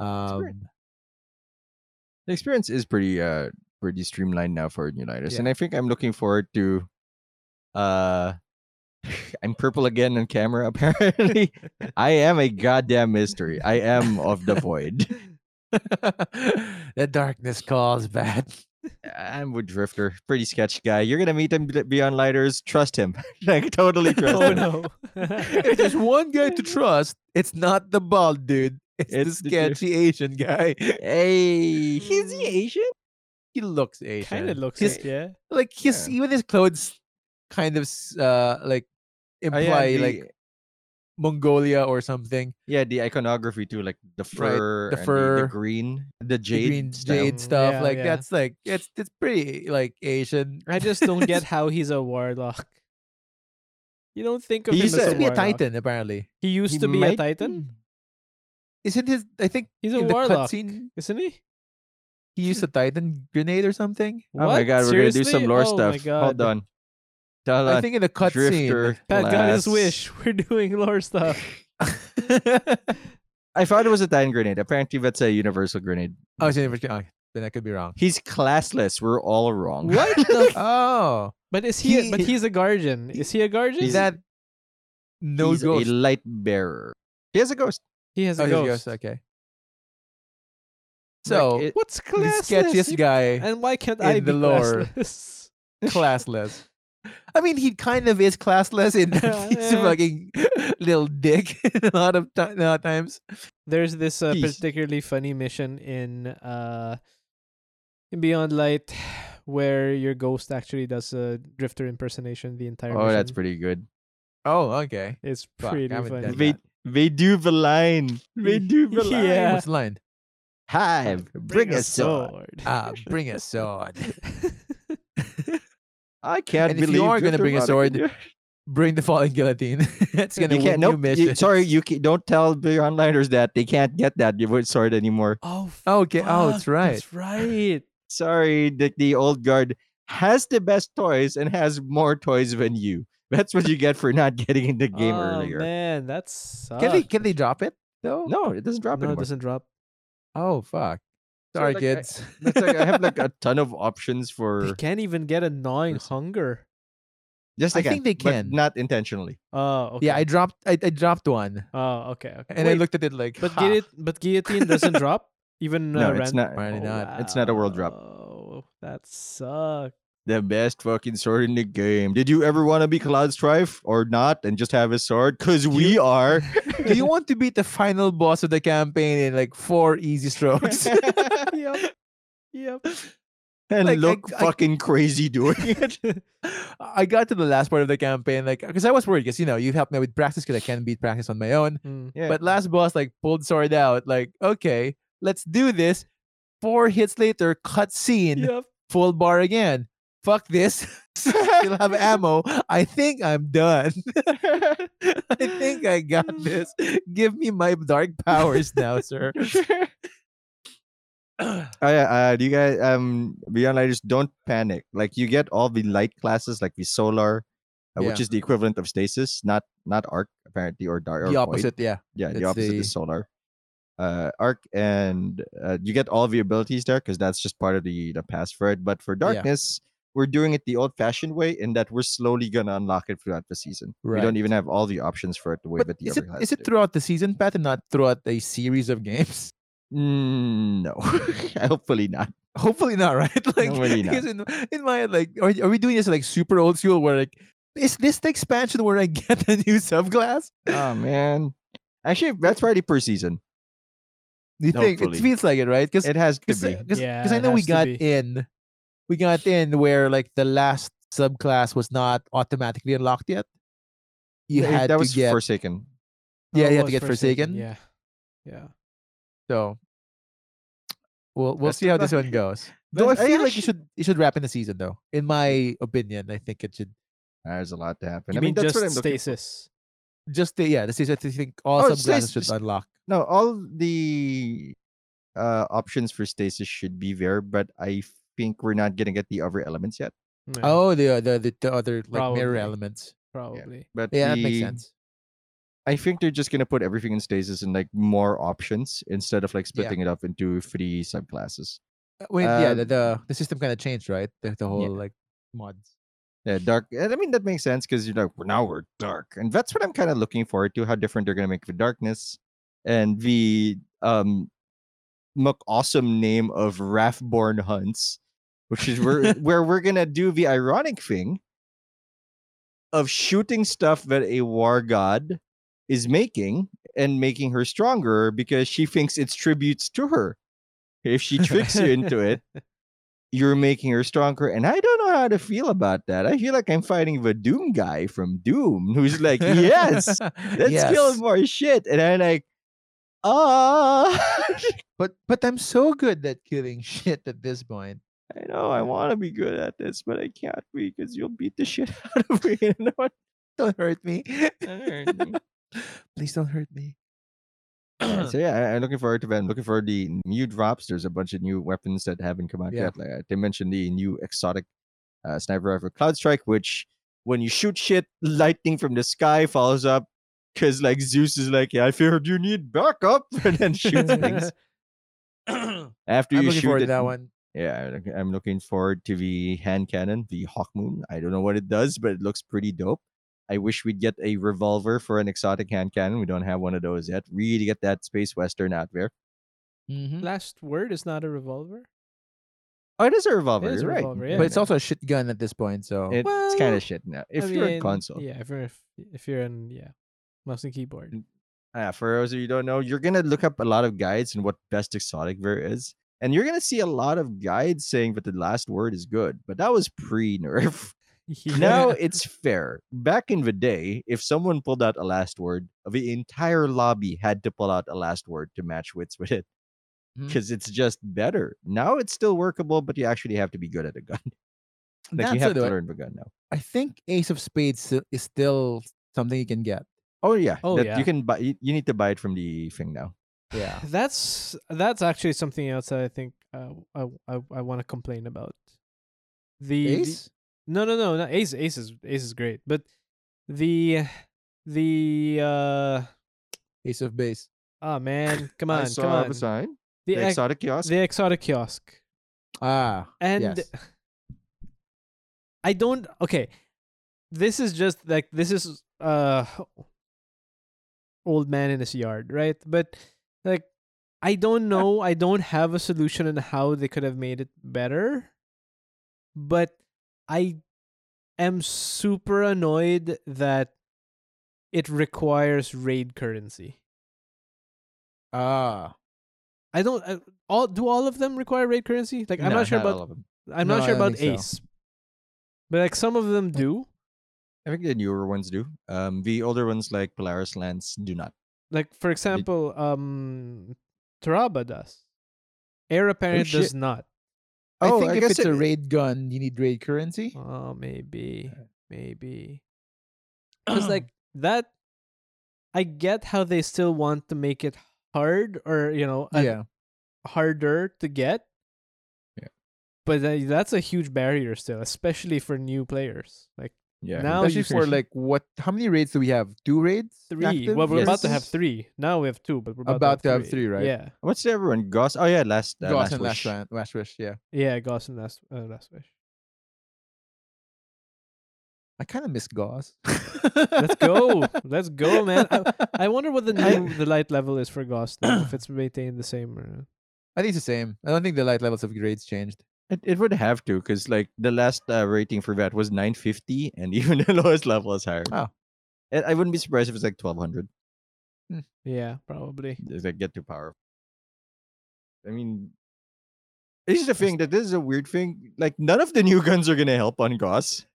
Um the experience is pretty uh pretty streamlined now for new lighters Yeah. and i think i'm looking forward to uh i'm purple again on camera apparently. I am a goddamn mystery. I am of the void. The darkness calls bad i'm with drifter pretty sketch guy. You're gonna meet him beyond lighters. Trust him. Like totally trust oh him. no. if there's one guy to trust it's not the bald dude. It's, It's the the sketchy asian guy. Hey. He's the asian? He looks asian. kind of looks his, it, yeah. like his even his clothes kind of uh like Oh, imply yeah, the- like mongolia or something yeah the iconography too like the Right, fur the and fur, the, green the the jade green jade stuff yeah, like yeah. that's like it's it's pretty like asian I just don't get how he's a warlock. You don't think of He him used as He a used to be a titan apparently He used He to be a titan, isn't his i think He's a in warlock. cutscene isn't he? he used a titan grenade or something Oh my god, we're gonna do some lore Oh my stuff. Hold on. Hold i think in the cutscene Drifter Pat got his wish. We're doing lore stuff. I thought it was a Titan grenade. Apparently, that's a universal grenade. oh, it's universal- oh, then i could be wrong He's classless. We're all wrong. What the? F- oh but is he? He- but he's a guardian. Is he a guardian? is that no He's ghost a light bearer. He has a ghost. he has a Oh, he's a ghost. ghost, okay so it- What's the classless? sketchiest guy And why can't I be the lore. classless? classless. I mean, he kind of is classless in that he's a fucking little dick a lot of ti- a lot of times. There's this uh, particularly funny mission in uh in Beyond Light where your ghost actually does a drifter impersonation the entire Oh, that's pretty good. Oh, okay. It's Fuck, pretty haven't funny. They they do the line. They do the line. Yeah. What's the line? Hive, bring, a sword. Ah, bring a sword. I can't And if you are gonna bring a sword, bring the falling guillotine. That's gonna you win can't. you Nope. you- sorry, you can, don't tell the onliners that they can't get that wood sword anymore. oh, Okay. Oh, that's right. That's right. Sorry, the, the old guard has the best toys and has more toys than you. That's what you get for not getting in the game oh, earlier. man, that's sucks. Can they can they drop it though? No, it doesn't drop no, it anymore. doesn't drop. Oh fuck. So, Sorry, like, I- kids. It's like I have like a ton of options They for can't even get a gnawing Listen. hunger. just I they think they but can. not intentionally. Oh, okay. Yeah, I dropped I, I dropped one. Oh, okay, okay. And I looked at it like but ha. but guillotine doesn't drop even. No, uh, it's not. Apparently Oh, not. It's not a world drop. Oh, That sucks. The best fucking sword in the game. Did you ever want to be Cloud Strife or not and just have a sword? Cause we are. Do you want to beat the final boss of the campaign in like four easy strokes? yep. Yep. and Like, look I- fucking crazy doing it. I got to the last part of the campaign, like because I was worried, because you know you helped me with practice because I can't beat practice on my own. Mm. Yeah. But last boss like pulled sword out, like okay, let's do this. Four hits later, cut scene, Yep. full bar again. Fuck this. Still have ammo. I think I'm done. I think I got this. Give me my dark powers now, sir. Uh, uh, do you guys um beyond lighters don't panic like you get all the light classes like the solar uh, which is the equivalent of stasis not not arc apparently or dark or the void. opposite, yeah. yeah the opposite the- is solar uh arc and uh, you get all the abilities there because that's just part of the the pass for it but for darkness we're doing it the old fashioned way in that we're slowly gonna unlock it throughout the season we don't even have all the options for it the way But that the is it other is classes it throughout the season path and not throughout a series of games? Mm, no hopefully not Hopefully not, right? Like Hopefully not. because in, in my like are, are we doing this like super old school where like is this the expansion where I get a new subclass? oh man actually that's already per season Do you think it Hopefully. feels like it, right? Because it has to because be Yeah, I know we got in, we got in where like the last subclass was not automatically unlocked yet. You Th- had that to was get forsaken yeah, Oh, you it had to get Forsaken. Yeah. Yeah. So we'll we'll That's see how this one goes. Though I But I feel like you should you should wrap in the season though. In my opinion, I think it should there's a lot to happen You i mean mean that's just what i'm for. stasis? just the yeah, the season I think all Oh, subclasses stasis- should unlock. no all the uh options for stasis should be there but i think we're not gonna get the other elements yet Yeah, Oh, the the the, the other like mirror elements. probably. but Yeah, that makes sense. i think they're just gonna put everything in stasis and like more options instead of like Yeah. splitting it up into three subclasses Uh, Wait, yeah, the, Um, the the system kind of changed, right? The, the whole like mods. yeah dark i mean that makes sense because you're like well, now we're dark and that's what i'm kind of looking forward to how different they're gonna make the darkness and the um muck awesome name of Wrathborn Hunts, which is where where we're gonna do the ironic thing of shooting stuff that a war god is making and making her stronger because she thinks it's tributes to her. If she tricks you into it, you're making her stronger. And I don't know how to feel about that. I feel like I'm fighting the Doom guy from Doom who's like, yes, let's kill more shit. And I'm like, ah. But but I'm so good at killing shit at this point. I know I want to be good at this, but I can't be because you'll beat the shit out of me. Don't hurt me. hurt me. Please don't hurt me. So yeah, I- I'm looking forward to that. I'm looking for the new drops. There's a bunch of new weapons that haven't come out Yeah. yet. Like uh, they mentioned the new exotic uh, sniper rifle Cloudstrike, which when you shoot shit, lightning from the sky follows up. Because like Zeus is like, yeah, I figured you need backup, and then shoots things after you looking shoot forward it. to that one. Yeah, I'm looking forward to the hand cannon, the Hawkmoon. I don't know what it does, but it looks pretty dope. I wish we'd get a revolver for an exotic hand cannon. We don't have one of those yet. Really get that space western out there. Mhm. Last word is not a revolver. Oh, it is a revolver. It is a right. revolver, yeah. but it's also a shit gun at this point. So It's Well, kind of shit now. If I you're mean, a console, Yeah, if you're if, if you're in yeah, mouse and keyboard. uh, for those of you who don't know, you're gonna look up a lot of guides and what best exotic ver is, and you're gonna see a lot of guides saying that the last word is good. But that was pre-nerf. Now it's fair. Back in the day, if someone pulled out a last word, the entire lobby had to pull out a last word to match wits with it mm-hmm. because it's just better. Now it's still workable, but you actually have to be good at a gun. like you have to learn the gun now. I think Ace of Spades is still something you can get. Oh yeah, Oh, that yeah. You can buy. You, you need to buy it from the thing now. Yeah. That's that's actually something else that I think uh, I I, I want to complain about. The, the- Ace? no no no not Ace Ace is Ace is great, but the the uh Ace of Base. oh man come I on saw come on the sign. the, The, ex- exotic kiosk. the exotic kiosk Ah. and Yes. I don't okay. This is just like this is uh old man in his yard, right? But like I don't know, I don't have a solution on how they could have made it better. But I am super annoyed that it requires raid currency. Ah. I don't uh, all do all of them require raid currency? Like I'm No, not sure all about of them. I'm No, not sure about think so. Ace. But like some of them do. I think the newer ones do. Um, the older ones like Polaris Lance do not. Like for example, um Tarrabah does. Heir apparent shit. does not. I Oh, think I if guess it's a raid gun, you need raid currency. Oh, maybe, maybe. Because like that, I get how they still want to make it hard, or you know, yeah. harder to get. Yeah. But that's a huge barrier still, especially for new players. Like Yeah. Now Especially for like what? How many raids do we have? Two raids? three. active? Well, we're about to have three. Now we have two, but we're about, About to have three, right? Yeah, What's the other one? Goss. Oh yeah, last uh, Goss last and wish. last, Wan- last wish. Yeah. yeah. Goss and last, uh, last wish. I kind of miss Goss. Let's go. Let's go, man. I, I wonder what the new the light level is for Goss now. if it's maintained the same or I think it's the same. I don't think the light levels of grades changed. It, it would have to because like the last uh, rating for that was 950, and even the lowest level is higher. Oh. And I wouldn't be surprised if it's like 1200. yeah, probably. It's like get too powerful. I mean, this is the thing that this is a weird thing. Like none of the new guns are gonna help on Goss.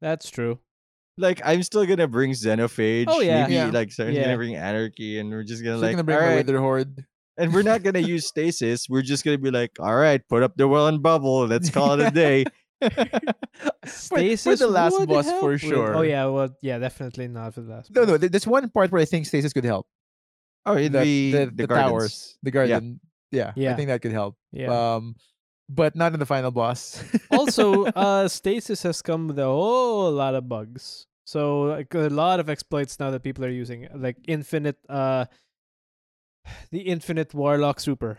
That's true. Like I'm still gonna bring Xenophage. Oh, yeah. maybe Yeah. like Siren's Yeah. gonna bring Anarchy, and we're just gonna like gonna bring all the right. Witherhoard. And we're not gonna use stasis. We're just gonna be like, all right, put up the well and bubble. Let's call it a day. Stasis the last boss help for sure. Oh yeah, well yeah, definitely not for the last. No, no. boss. th- There's one part where I think stasis could help. Oh, The, the the, the, the gardens. towers, the garden. Yeah. Yeah. I think that could help. Yeah. Um, but not in the final boss. also, uh, Stasis has come with a whole lot of bugs. So like a lot of exploits now that people are using, like infinite, uh, the infinite warlock super.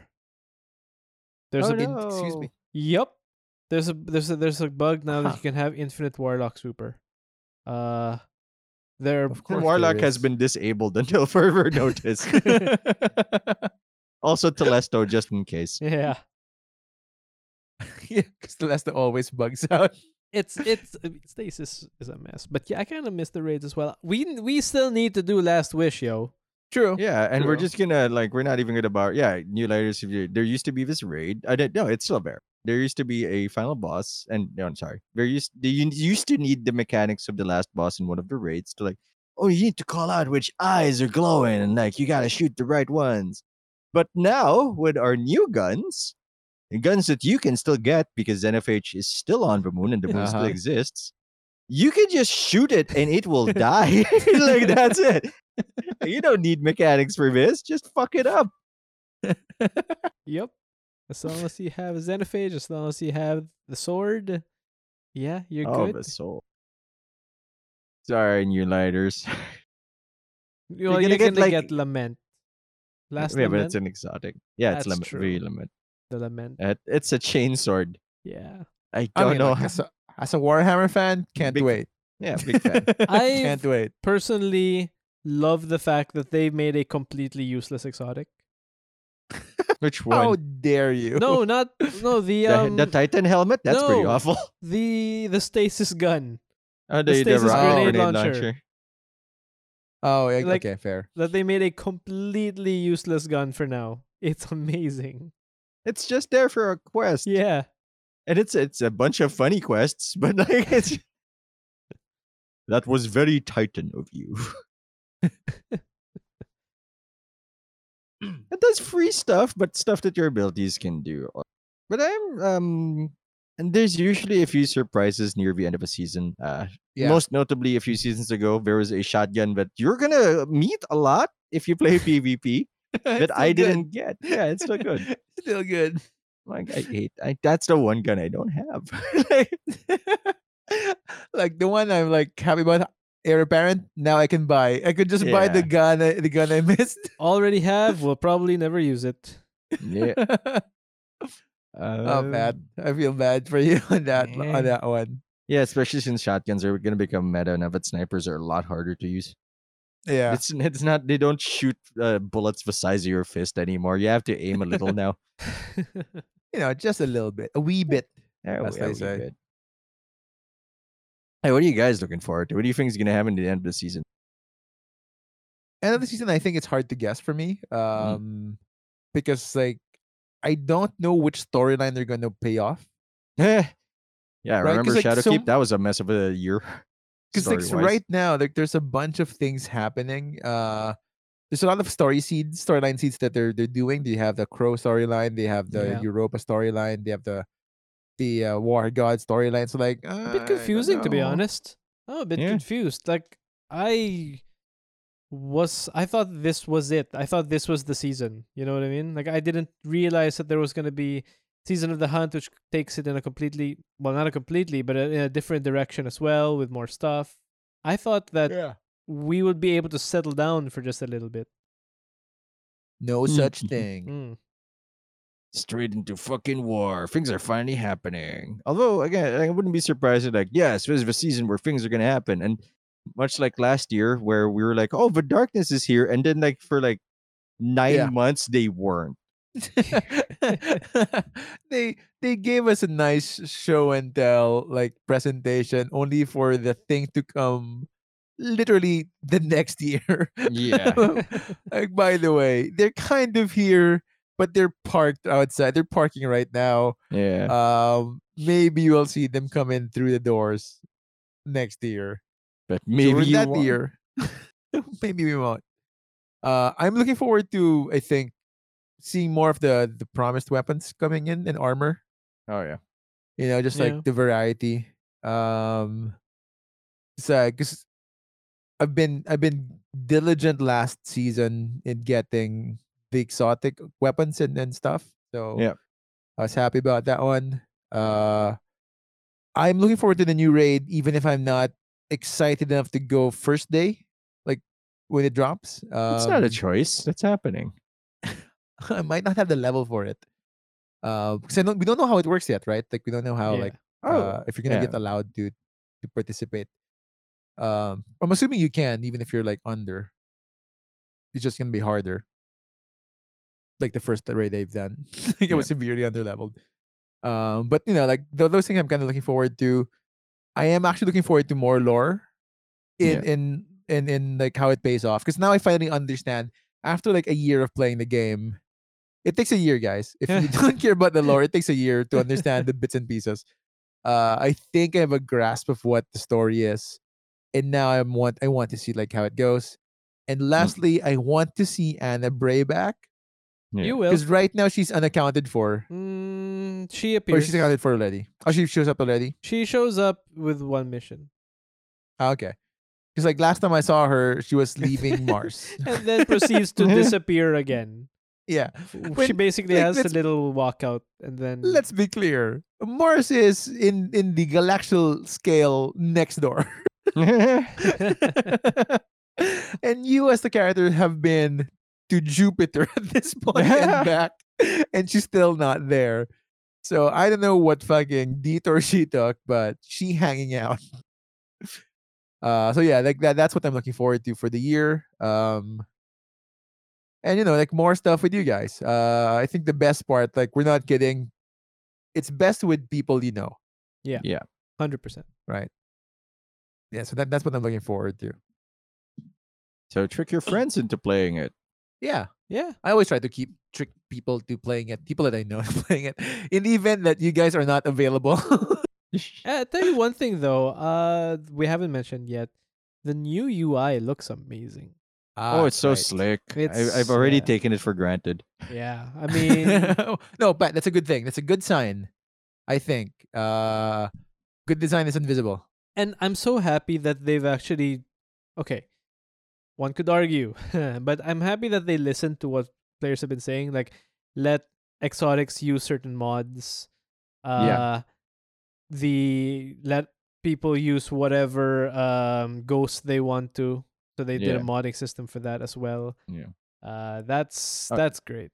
There's Oh, a in- excuse me. Yep. There's a there's a there's a bug now that you can have infinite warlock super. Uh, there. Of course Warlock there has been disabled until further notice. also Telesto, just in case. Yeah. yeah, because the last always bugs out. It's it's I stasis is a mess, but yeah, I kind of miss the raids as well. We we still need to do last wish, yo. True. Yeah, and we're just gonna like we're not even gonna bar. Yeah, new lighters. If you there used to be this raid. I didn't. No, it's still there. There used to be a final boss, and no, I'm sorry. There used they used to need the mechanics of the last boss in one of the raids to like. Oh, you need to call out which eyes are glowing, and like you gotta shoot the right ones. But now with our new guns, guns that you can still get because NFH is still on the moon and the moon still Uh-huh. exists, you can just shoot it and it will die. like that's it. You don't need mechanics for this. Just fuck it up. Yep. As long as you have a Xenophage, as long as you have the sword, yeah, you're oh, good. the soul. Sorry, new lighters. You know, you're you're gonna gonna, get, get, like- lament. Last yeah, but it's an exotic. Yeah, it's That's limit. Very true. limit. the lament. Uh, It's a chain sword. Yeah. I I don't mean, know. like, as, a, as a Warhammer fan, can't Big- wait. yeah, big fan. I can't wait. personally love the fact that they made a completely useless exotic. Which one? How one? dare you? No, not no the The, um the Titan helmet? That's pretty awful. the the stasis gun Oh, The the, the, stasis rocket grenade grenade launcher. launcher. Oh, yeah, Like- okay, fair. that they made a completely useless gun for now. It's amazing. It's just there for a quest. Yeah. And it's it's a bunch of funny quests, but like it's That was very Titan of you. It does free stuff, but stuff that your abilities can do. But I'm um and there's usually a few surprises near the end of a season. Uh Yeah. most notably a few seasons ago, there was a shotgun that you're gonna meet a lot if you play PvP that I didn't get. Yeah, it's still good. Still good. Like I hate I, that's the one gun I don't have. Like, like the one I'm like happy about heir apparent. Now I can buy. I could just buy the gun. I, the gun I missed. Already have, will probably never use it. yeah. oh Um, bad. I feel bad for you on that on that one. Yeah, especially since shotguns are going to become meta and now that snipers are a lot harder to use. Yeah. It's it's not they don't shoot uh, bullets the size of your fist anymore. You have to aim a little now. You know, just a little bit, a wee bit. Yeah, As we- they yeah, we say. good. Hey, what are you guys looking forward to? What do you think is going to happen at the end of the season? End of the season, I think it's hard to guess for me. Um, because like I don't know which storyline they're going to pay off. Yeah, Right, remember like, Shadowkeep. so- that was a mess of a year. Because like right now, like there's a bunch of things happening. Uh, there's a lot of story seeds, storyline seeds that they're they're doing. They have the Crow storyline, they have the Yeah. Europa storyline, they have the the uh, War God storyline. So like a uh, I bit confusing to be honest. I'm a bit Yeah. confused. Like I was I thought this was it. I thought this was the season. You know what I mean? Like I didn't realize that there was gonna be season of the hunt which takes it in a completely well not a completely, but a, in a different direction as well with more stuff. I thought that Yeah. we would be able to settle down for just a little bit. No Mm, such mhm. thing. Mm. Straight into fucking war. Things are finally happening. Although, again, I wouldn't be surprised if, like, yes, this is the season where things are going to happen. And much like last year, where we were like, oh, the darkness is here. And then, like, for like nine Yeah. months, they weren't. they they gave us a nice show and tell like presentation only for the thing to come literally the next year. Yeah. like by the way, they're kind of here, but they're parked outside. They're parking right now. Yeah. Um maybe you'll see them come in through the doors next year. but Maybe maybe you that won't. year. maybe we won't. Uh I'm looking forward to I think seeing more of the the promised weapons coming in and armor. Oh, yeah. You know, just Yeah. like the variety. Um so because I've been I've been diligent last season in getting the exotic weapons and, and stuff. So Yeah. I was happy about that one. Uh I'm looking forward to the new raid, even if I'm not excited enough to go first day, like when it drops. It's not a Um, choice. That's happening. I might not have the level for it. Uh, because I don't, we don't know how it works yet, right? Like we don't know how Yeah. like Oh, uh, if you're gonna yeah. get allowed to to participate. Um, I'm assuming you can, even if you're like under. It's just gonna be harder. Like the first raid they've done, like it was severely underleveled. Um, but you know, like tho- those things I'm kind of looking forward to. I am actually looking forward to more lore in Yeah. in in in like how it pays off because now I finally understand after like a year of playing the game. It takes a year, guys. If you don't care about the lore, it takes a year to understand the bits and pieces. Uh, I think I have a grasp of what the story is, and now I want I want to see like how it goes. And lastly, I want to see Ana Bray back Yeah. You will. because right now she's unaccounted for, Mm, she or appears. she's accounted for already. Oh, she shows up already. She shows up with one mission. Ah, okay, because like last time I saw her, she was leaving Mars. and then proceeds to disappear again. yeah, When- she basically like, has a little walkout and then let's be clear. Mars is in in the galactical scale next door. and you as the character have been to Jupiter at this point and back, and she's still not there. So I don't know what fucking detour she took, but she hanging out. Uh, so yeah, like that. That's what I'm looking forward to for the year. Um, and you know, like more stuff with you guys. Uh, I think the best part, like we're not kidding. It's best with people you know, Yeah. Yeah. Hundred percent. right? Yeah, so that, that's what I'm looking forward to. So trick your friends into playing it. Yeah, Yeah. I always try to keep trick people to playing it. People that I know playing it. In the event that you guys are not available. Uh, tell you one thing though. Uh, we haven't mentioned yet. The new UI looks amazing. oh, it's so right. slick. I, It's- I've already yeah. taken it for granted. Yeah. I mean, no, but that's a good thing. That's a good sign. I think. Uh, good design is invisible. and I'm so happy that they've actually. Okay, one could argue, but I'm happy that they listened to what players have been saying. Like, let exotics use certain mods. Uh, Yeah. The let people use whatever um ghosts they want to. So they did a modding system for that as well. Yeah. Uh, that's Uh, that's great.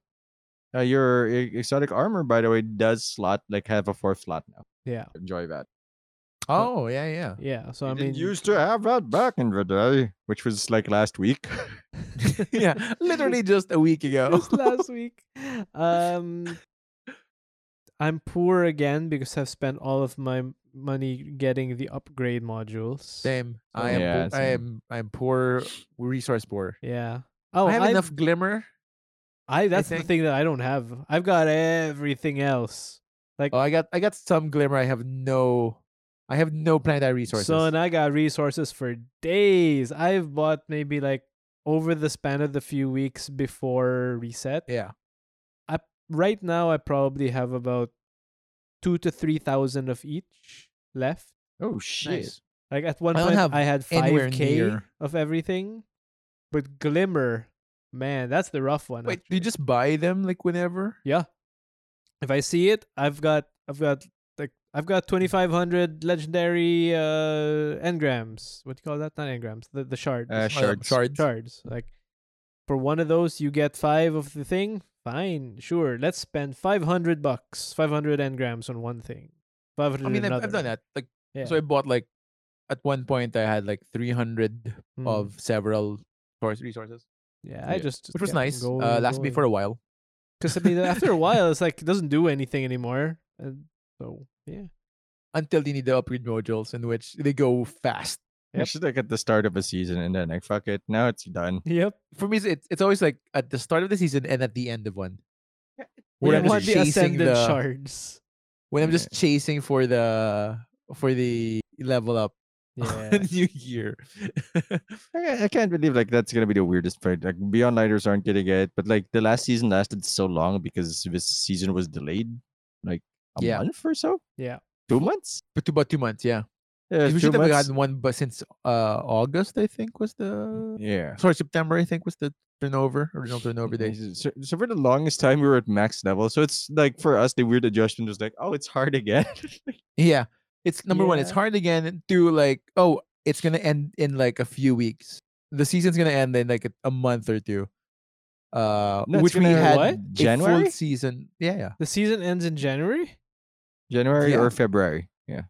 Uh, your exotic armor, by the way, does slot like have a fourth slot now. Yeah, Enjoy that. Oh, yeah, yeah. yeah. So I I mean, used to have that back in the day, which was like last week. yeah, literally just a week ago. just last week. Um, I'm poor again because I've spent all of my money getting the upgrade modules. Same. I am. Yeah, poor, I am. I'm poor. Resource poor. Yeah. Oh, I have I've- enough glimmer. I that's the thing that I don't have. I've got everything else. Like Oh, I got. I got some glimmer. I have no. I have no planetary resources. so, and I got resources for days. I've bought maybe like over the span of the few weeks before reset. yeah. I right now, I probably have about two to three thousand of each left. Oh shit! Nice. Like at one I point, I had five k of everything, but Glimmer, man, that's the rough one. Wait, do you just buy them like whenever? yeah. If I see it, I've got, I've got like, I've got twenty five hundred legendary uh engrams. What do you call that? Not engrams. The the shard. Uh, Uh, shards. Shards. shards. Like for one of those, you get five of the thing. Fine, sure. Let's spend five hundred bucks, five hundred engrams on one thing. Five hundred. I mean, I've, I've done that. Like, Yeah. so I bought like. At one point, I had like 300 Mm. of several source resources, yeah, I just which was nice. going, uh, lasted me for a while. Because I mean, after a while, it's like it doesn't do anything anymore. And so yeah, until they need the upgrade modules, in which they go fast. I Yep. should like at the start of a season and then like fuck it. Now it's done. yep. For me, it's it's, it's always like at the start of the season and at the end of one. We When I'm just the chasing ascendant the shards. when I'm just chasing for the for the level up Yeah. new year. I, I can't believe like that's gonna be the weirdest part. Like Beyond Lighters aren't getting it, but like the last season lasted so long because this season was delayed, like a Yeah. month or so, yeah. two months. but two, about two months, yeah. Yeah, we should have gotten one, but since uh August, I think was the Yeah. sorry September, I think was the turnover original turnover Yeah, days. So, so for the longest time we were at max level. So it's like for us the weird adjustment was like, oh, it's hard again. Yeah, it's number one. It's hard again. Two, like oh, it's gonna end in like a few weeks. The season's gonna end in like a, a month or two. Uh, No, which we had What? January? full season. Yeah, yeah. The season ends in January. January Yeah. or February. Yeah.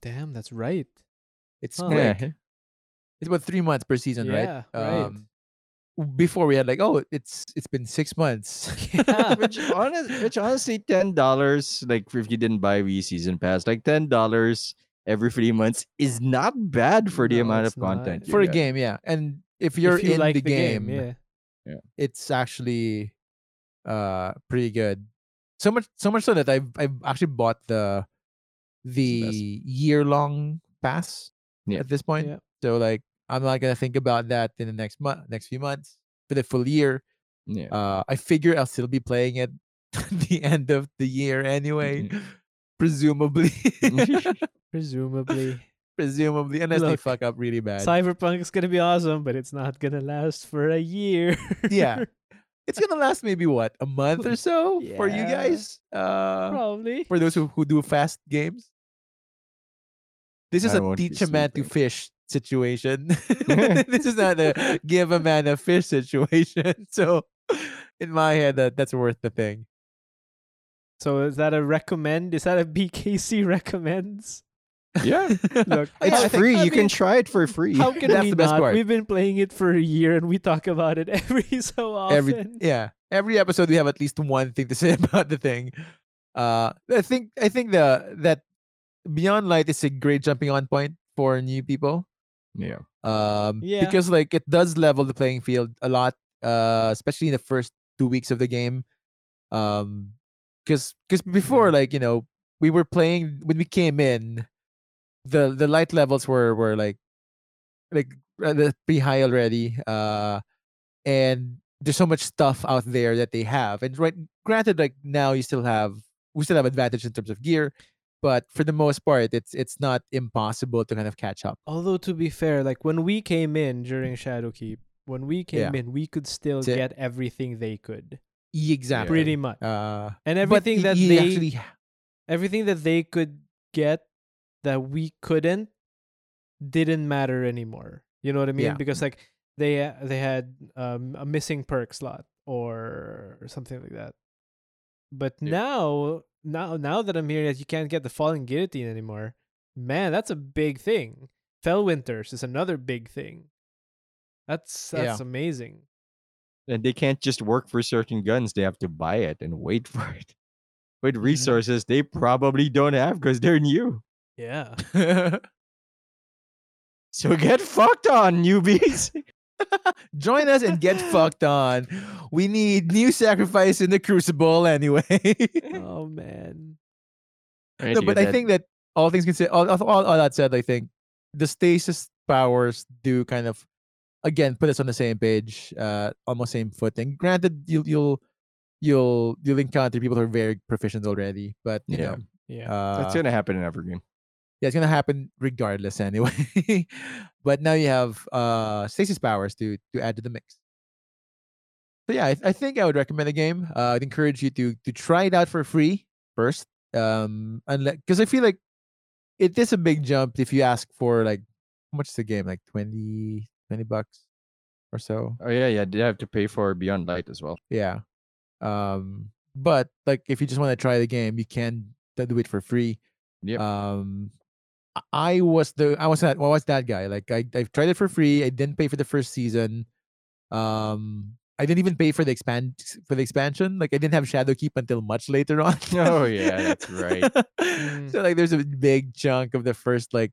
Damn, that's right. It's Huh. quick. Yeah. It's about three months per season, Yeah, right? right. Um, before we had like, oh, it's it's been six months. Yeah. which, honest, which honestly, ten dollars, like if you didn't buy Wii season pass, like ten dollars every three months is not bad for the No, amount of content. for a game, yeah. And if you're if you in like the, game, yeah, yeah. it's actually uh pretty good. So much so much so that I've I've actually bought the the year long pass Yeah. at this point. Yeah. So like I'm not gonna think about that in the next month next few months for the full year. Yeah. Uh I figure I'll still be playing it at the end of the year anyway. Presumably. Presumably, Presumably. Unless they fuck up really bad. Cyberpunk is gonna be awesome, but it's not gonna last for a year. Yeah. It's gonna last maybe what, a month or so for you guys? Uh probably. for those who, who do fast games. This is I a teach a man to fish situation. this is not a give a man a fish situation. So, in my head, that, that's worth the thing. So is that a recommend? Is that a BKC recommends? Yeah, Look, it's I free. I you can try it for free. How can That's we the best not? part. We've been playing it for a year and we talk about it every so often. every yeah every episode we have at least one thing to say about the thing uh i think i think the that beyond light is a great jumping on point for new people yeah, um Yeah. because like it does level the playing field a lot uh especially in the first two weeks of the game um because because before like you know we were playing when we came in the the light levels were were like like uh, pretty high already uh and there's so much stuff out there that they have and right granted like now you still have we still have advantage in terms of gear but for the most part it's it's not impossible to kind of catch up Although to be fair, like when we came in during Shadowkeep, when we came Yeah. in, we could still get everything they could. exactly Pretty much. uh And everything that they actually everything that they could get that we couldn't didn't matter anymore. You know what I mean? Yeah. Because like they uh, they had um, a missing perk slot or something like that. But Yeah. now now now that I'm hearing that you can't get the falling guillotine anymore, man, that's a big thing. Felwinter's is another big thing. That's that's amazing. and they can't just work for certain guns. They have to buy it and wait for it with resources they probably don't have because they're new. Yeah. So get fucked on, newbies. join us and get fucked on we need new sacrifice in the crucible anyway oh man. Right, no, but I that- think that all things considered, all, all, all all that said, I think the stasis powers do kind of again put us on the same page, uh, almost same footing. Granted, you'll you'll you'll you'll encounter people who are very proficient already, but you Yeah. know, Yeah. uh, that's gonna happen in Evergreen. Yeah, it's gonna happen regardless anyway. but now you have uh stasis powers to to add to the mix. So yeah, I, I think I would recommend the game. Uh, I'd encourage you to to try it out for free first. Um, unless because I feel like it is a big jump if you ask for like how much is the game like 20, 20 bucks or so. Oh yeah, yeah. They have to pay for Beyond Light as well. Yeah. Um, but like if you just want to try the game, you can do it for free. Yeah. Um, I- was the I was that well, I was that guy. Like I I tried it for free. I didn't pay for the first season. Um, I didn't even pay for the expand for the expansion. Like I didn't have Shadowkeep until much later on. Oh, yeah, that's right. Mm. so like there's a big chunk of the first like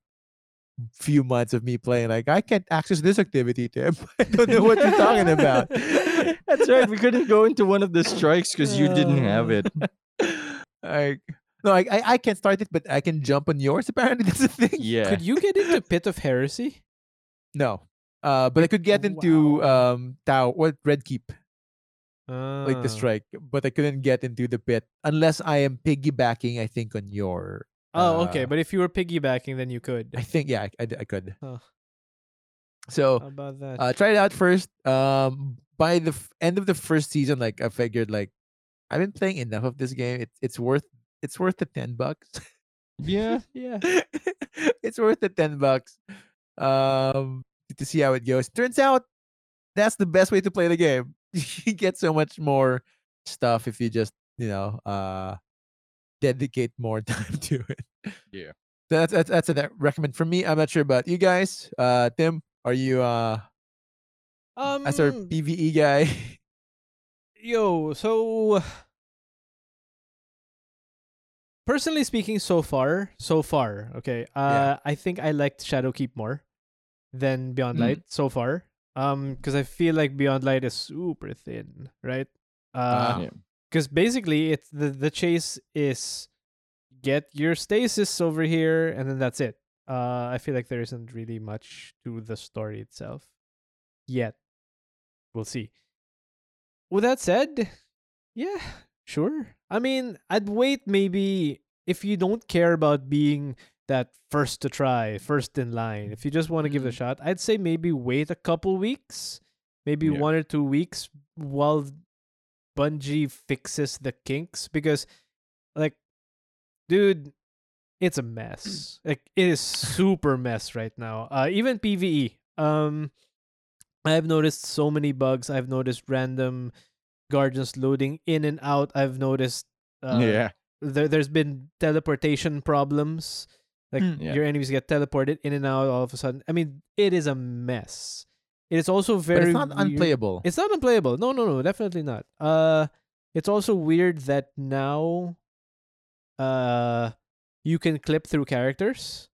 few months of me playing like I can't access this activity, Tim. I don't know what you're talking about. That's right. We couldn't go into one of the strikes because you didn't have it. like no, I, I I can't start it, but I can jump on yours. Apparently, that's the thing. Yeah. Could you get into Pit of Heresy? No, uh, but I could get into um Tau what Red Keep like Ah. the strike, but I couldn't get into the pit unless I am piggybacking. I think on your. Oh, okay. uh, But if you were piggybacking, then you could. I think yeah, I I could. Huh. So How about that? uh, try it out first. Um, by the f- end of the first season, like I figured, like I've been playing enough of this game. It's it's worth it's worth the ten bucks. Yeah. yeah. it's worth the 10 bucks um to see how it goes turns out that's the best way to play the game you get so much more stuff if you just you know uh dedicate more time to it Yeah. that's that's, that's a that recommend for me i'm not sure about you guys uh tim are you uh Um. as our pve guy yo. So. Personally speaking, so far, so far, okay. Uh, I think I liked Shadowkeep more than Beyond Mm. Light so far. Um, because I feel like Beyond Light is super thin, right? Uh, Ah. Yeah. because basically it's the the chase is get your stasis over here and then that's it uh i feel like there isn't really much to the story itself yet we'll see with that said yeah sure i mean i'd wait maybe if you don't care about being that first to try first in line if you just want to give it a Mm. shot i'd say maybe wait a couple weeks maybe Yeah. one or two weeks while Bungie fixes the kinks because like dude it's a mess. Like it is super mess right now. Uh even PvE. Um I've noticed so many bugs. I've noticed random guardians loading in and out. I've noticed uh, yeah. there there's been teleportation problems Like Mm. Yeah. your enemies get teleported in and out all of a sudden. I mean, it is a mess. It is also but very it's not weird. unplayable. It's not unplayable. No, no, no, definitely not. Uh it's also weird that now uh you can clip through characters.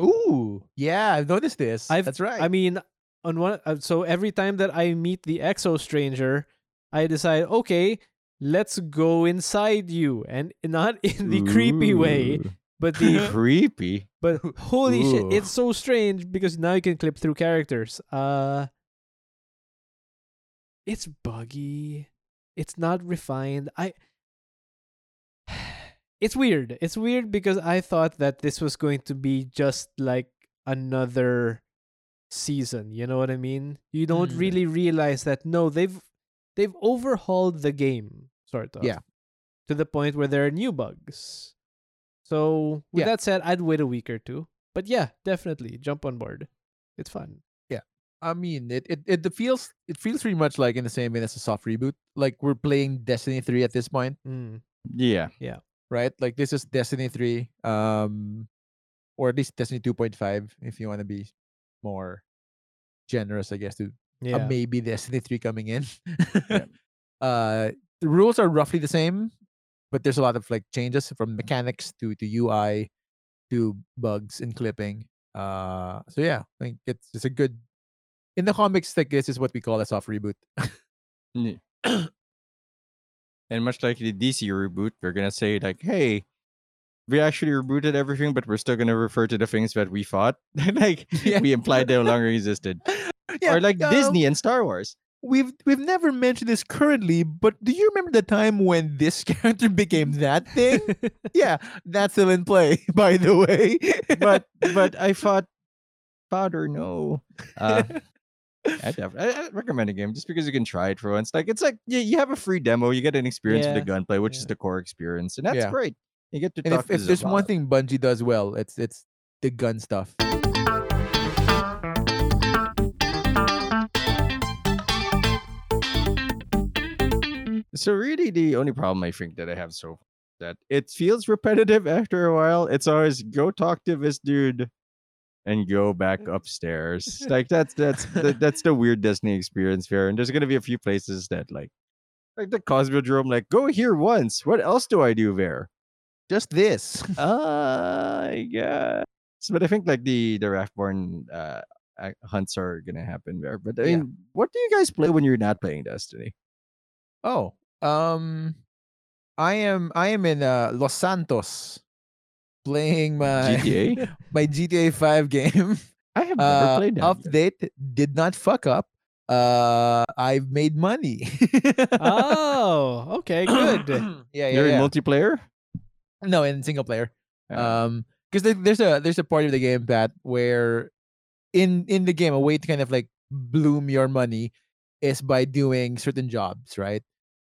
Ooh, yeah, I've noticed this. I've- That's right. I mean, on one uh, so every time that I meet the exo stranger, I decide, okay, let's go inside you, and not in the creepy way, but the creepy. but holy shit, it's so strange because now you can clip through characters. Uh, it's buggy. It's not refined. I. It's weird. It's weird because I thought that this was going to be just like another season. You know what I mean? You don't Mm. really realize that no, they've they've overhauled the game sort of. Yeah. To the point where there are new bugs. So with Yeah. that said, I'd wait a week or two. But yeah, definitely jump on board. It's fun. Yeah. I mean, it, it it feels it feels pretty much like in the same vein as a soft reboot. Like we're playing Destiny three at this point, Mm. Yeah. right? Like this is Destiny three, um, or at least Destiny two point five, if you want to be more generous, I guess. To Yeah. uh, maybe Destiny three coming in. Yeah. uh, the rules are roughly the same, but there's a lot of like changes from mechanics to to UI to bugs and clipping. Uh, so yeah, I think it's it's a good. In the comics, like this is what we call a soft reboot. And much like the DC reboot, we're gonna say like, "Hey, we actually rebooted everything, but we're still gonna refer to the things that we fought, like Yeah. we implied they no longer existed." Or like um, Disney and Star Wars. We've we've never mentioned this currently, but do you remember the time when this character became that thing? yeah, that's still in play, by the way. But but I thought, Father No. Uh, I, I, recommend a game just because you can try it for once. Like it's like you, you have a free demo, you get an experience with the gunplay, which is the core experience, and that's Yeah. great. You get to and talk if, if there's one thing Bungie does well, it's it's the gun stuff. So really, the only problem I think that I have so far is that it feels repetitive after a while. It's always go talk to this dude and go back upstairs. like that's that's the, that's the weird Destiny experience here. And there's gonna be a few places that like like the Cosmodrome, like go here once. What else do I do there? Just this. Uh, I guess. But I think like the the Wrathborn uh hunts are gonna happen there. But I Yeah. mean, what do you guys play when you're not playing Destiny? Oh, um, I am I am in uh, Los Santos playing my GTA? my GTA Five game. I have never Uh, played that. yet. update did not fuck up. Uh, I've made money. oh, okay, good. yeah, yeah, You're yeah. in multiplayer? no, in single player. Uh, Um, because there's a there's a part of the game Pat where in in the game a way to kind of like bloom your money is by doing certain jobs, right?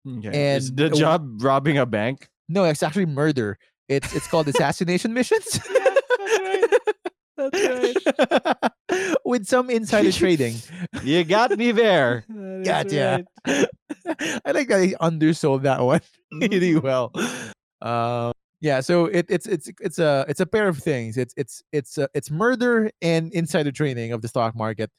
Okay. Is and the w- job robbing a bank? No, it's actually murder. It's it's called assassination missions. That's right. With some insider trading. You got me there. Is Gotcha. right. I like that he undersold that one really Mm. well. Um, yeah, so it, it's it's it's a it's a pair of things. It's it's it's uh, it's murder and insider trading of the stock market.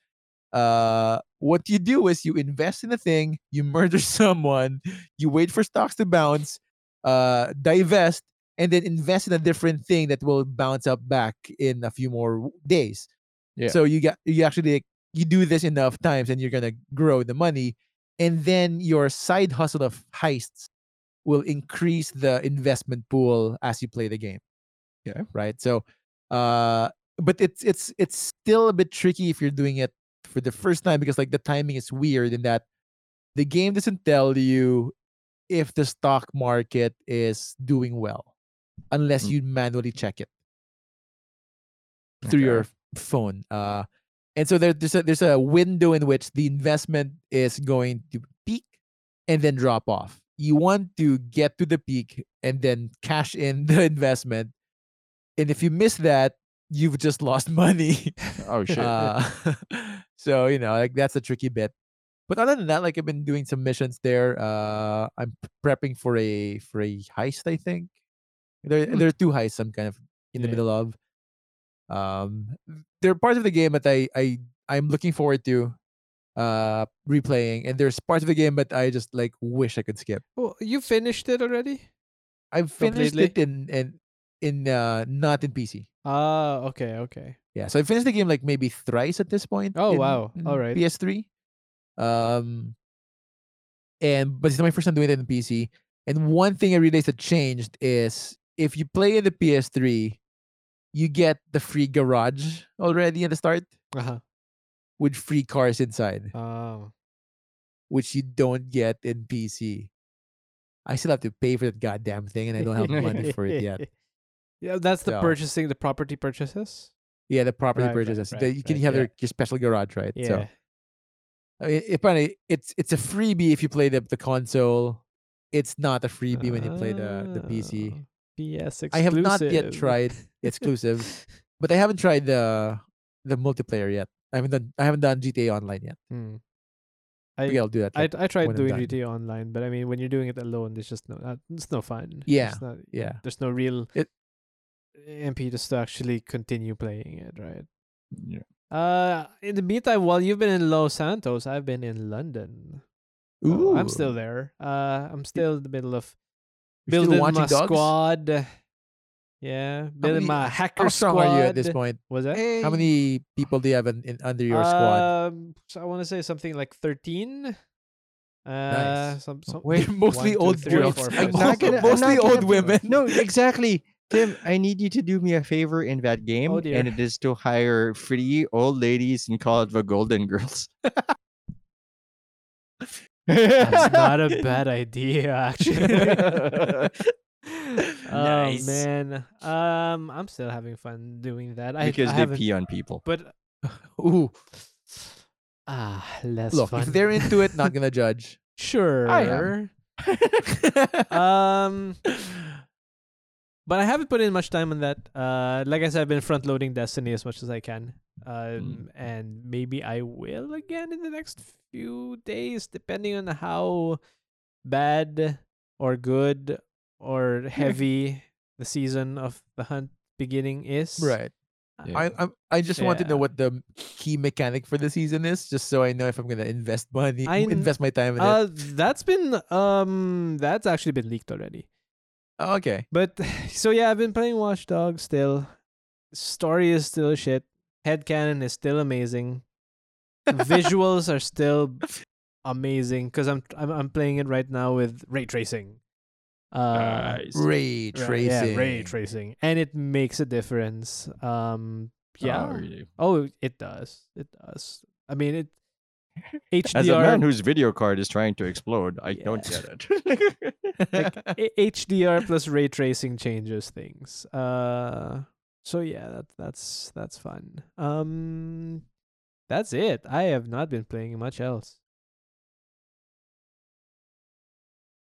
Uh, what you do is you invest in a thing, you murder someone, you wait for stocks to bounce, uh, divest, and then invest in a different thing that will bounce up back in a few more days. Yeah. So you got you actually you do this enough times, and you're gonna grow the money, and then your side hustle of heists will increase the investment pool as you play the game. Okay. Right. So, uh, but it's it's it's still a bit tricky if you're doing it for the first time because like the timing is weird in that the game doesn't tell you if the stock market is doing well unless Mm. you manually check it through your Okay. f- phone. Uh, and so there, there's a there's a window in which the investment is going to peak and then drop off. You want to get to the peak and then cash in the investment. And if you miss that, you've just lost money. Oh shit. Uh, so you know, like that's a tricky bit. But other than that, like I've been doing some missions there. Uh, I'm prepping for a for a heist. I think there Hmm. there are two heists I'm kind of in the Yeah. middle of. Um, there are parts of the game that I I I'm looking forward to uh replaying, and there's parts of the game but I just like wish I could skip. Well, you finished it already? I've finished Completely? it in in in uh not in PC. Ah, okay, okay. Yeah, so I finished the game like maybe thrice at this point. Oh, in- wow. in Alright. PS3. Um, and but it's not my first time doing it in PC. And one thing I realized that changed is if you play in the PS3, you get the free garage already at the start Uh-huh. with free cars inside, Oh. which you don't get in PC. I still have to pay for that goddamn thing, and I don't have money for it yet. Yeah, that's the So- purchasing, the property purchases. Yeah, the property Right, purchases. right, you can have yeah. your, special garage, right? Yeah. So I mean, apparently it's it's a freebie if you play the, the console. It's not a freebie when you play the, the PC. Oh, PS exclusive. I have not yet tried exclusive, but I haven't tried the the multiplayer yet. I haven't done I haven't done GTA Online yet. Hmm. Maybe I I'll do that. I like- I tried I'm doing. GTA Online, but I mean, when you're doing it alone, it's just no, uh, it's no fun. Yeah, It's not, yeah. There's no real It- impetus to actually continue playing it, right? Yeah. Uh, in the meantime, while you've been in Los Santos, I've been in London. So I'm still there. Uh, I'm still in the middle of You're building my dogs? squad. Yeah, building many- my hacker How strong squad. are you at this point? Was that? How many people do you have in, in under your squad? Um, so I want to say something like thirteen. Uh, Nice. some, some Wait, mostly one, two, old three, girls. four, five, not six, gonna- seven, I'm mostly old women. No, exactly. Tim, I need you to do me a favor in that game, Oh, and it is to hire three old ladies and call it the Golden Girls. That's not a bad idea, actually. Nice. Oh man, um, I'm still having fun doing that. I, because I they pee on people. but Ooh, ah, less look, fun. if they're into it, not gonna judge. sure, I am. um, but I haven't put in much time on that. Uh, like I said, I've been front loading Destiny as much as I can. Um, and maybe I will again in the next few days, depending on how bad or good or heavy the season of the hunt beginning is. right. Yeah. I I'm, I just want to know what the key mechanic for the season is, just so I know if I'm gonna invest money, I invest my time in Uh, it. that's been um, that's actually been leaked already. Oh, okay. But so yeah, I've been playing Watch Dogs still. Story is still shit. Headcanon is still amazing. Visuals are still amazing because I'm, I'm I'm playing it right now with ray tracing. Uh, Nice. Ray tracing. yeah, ray tracing, and it makes a difference. Um, yeah. Oh, really? Oh, it does. It does. I mean, it HDR. As a man whose video card is trying to explode, I don't get it. like HDR plus ray tracing changes things. Uh, so yeah, that that's that's fun. Um, that's it. I have not been playing much else.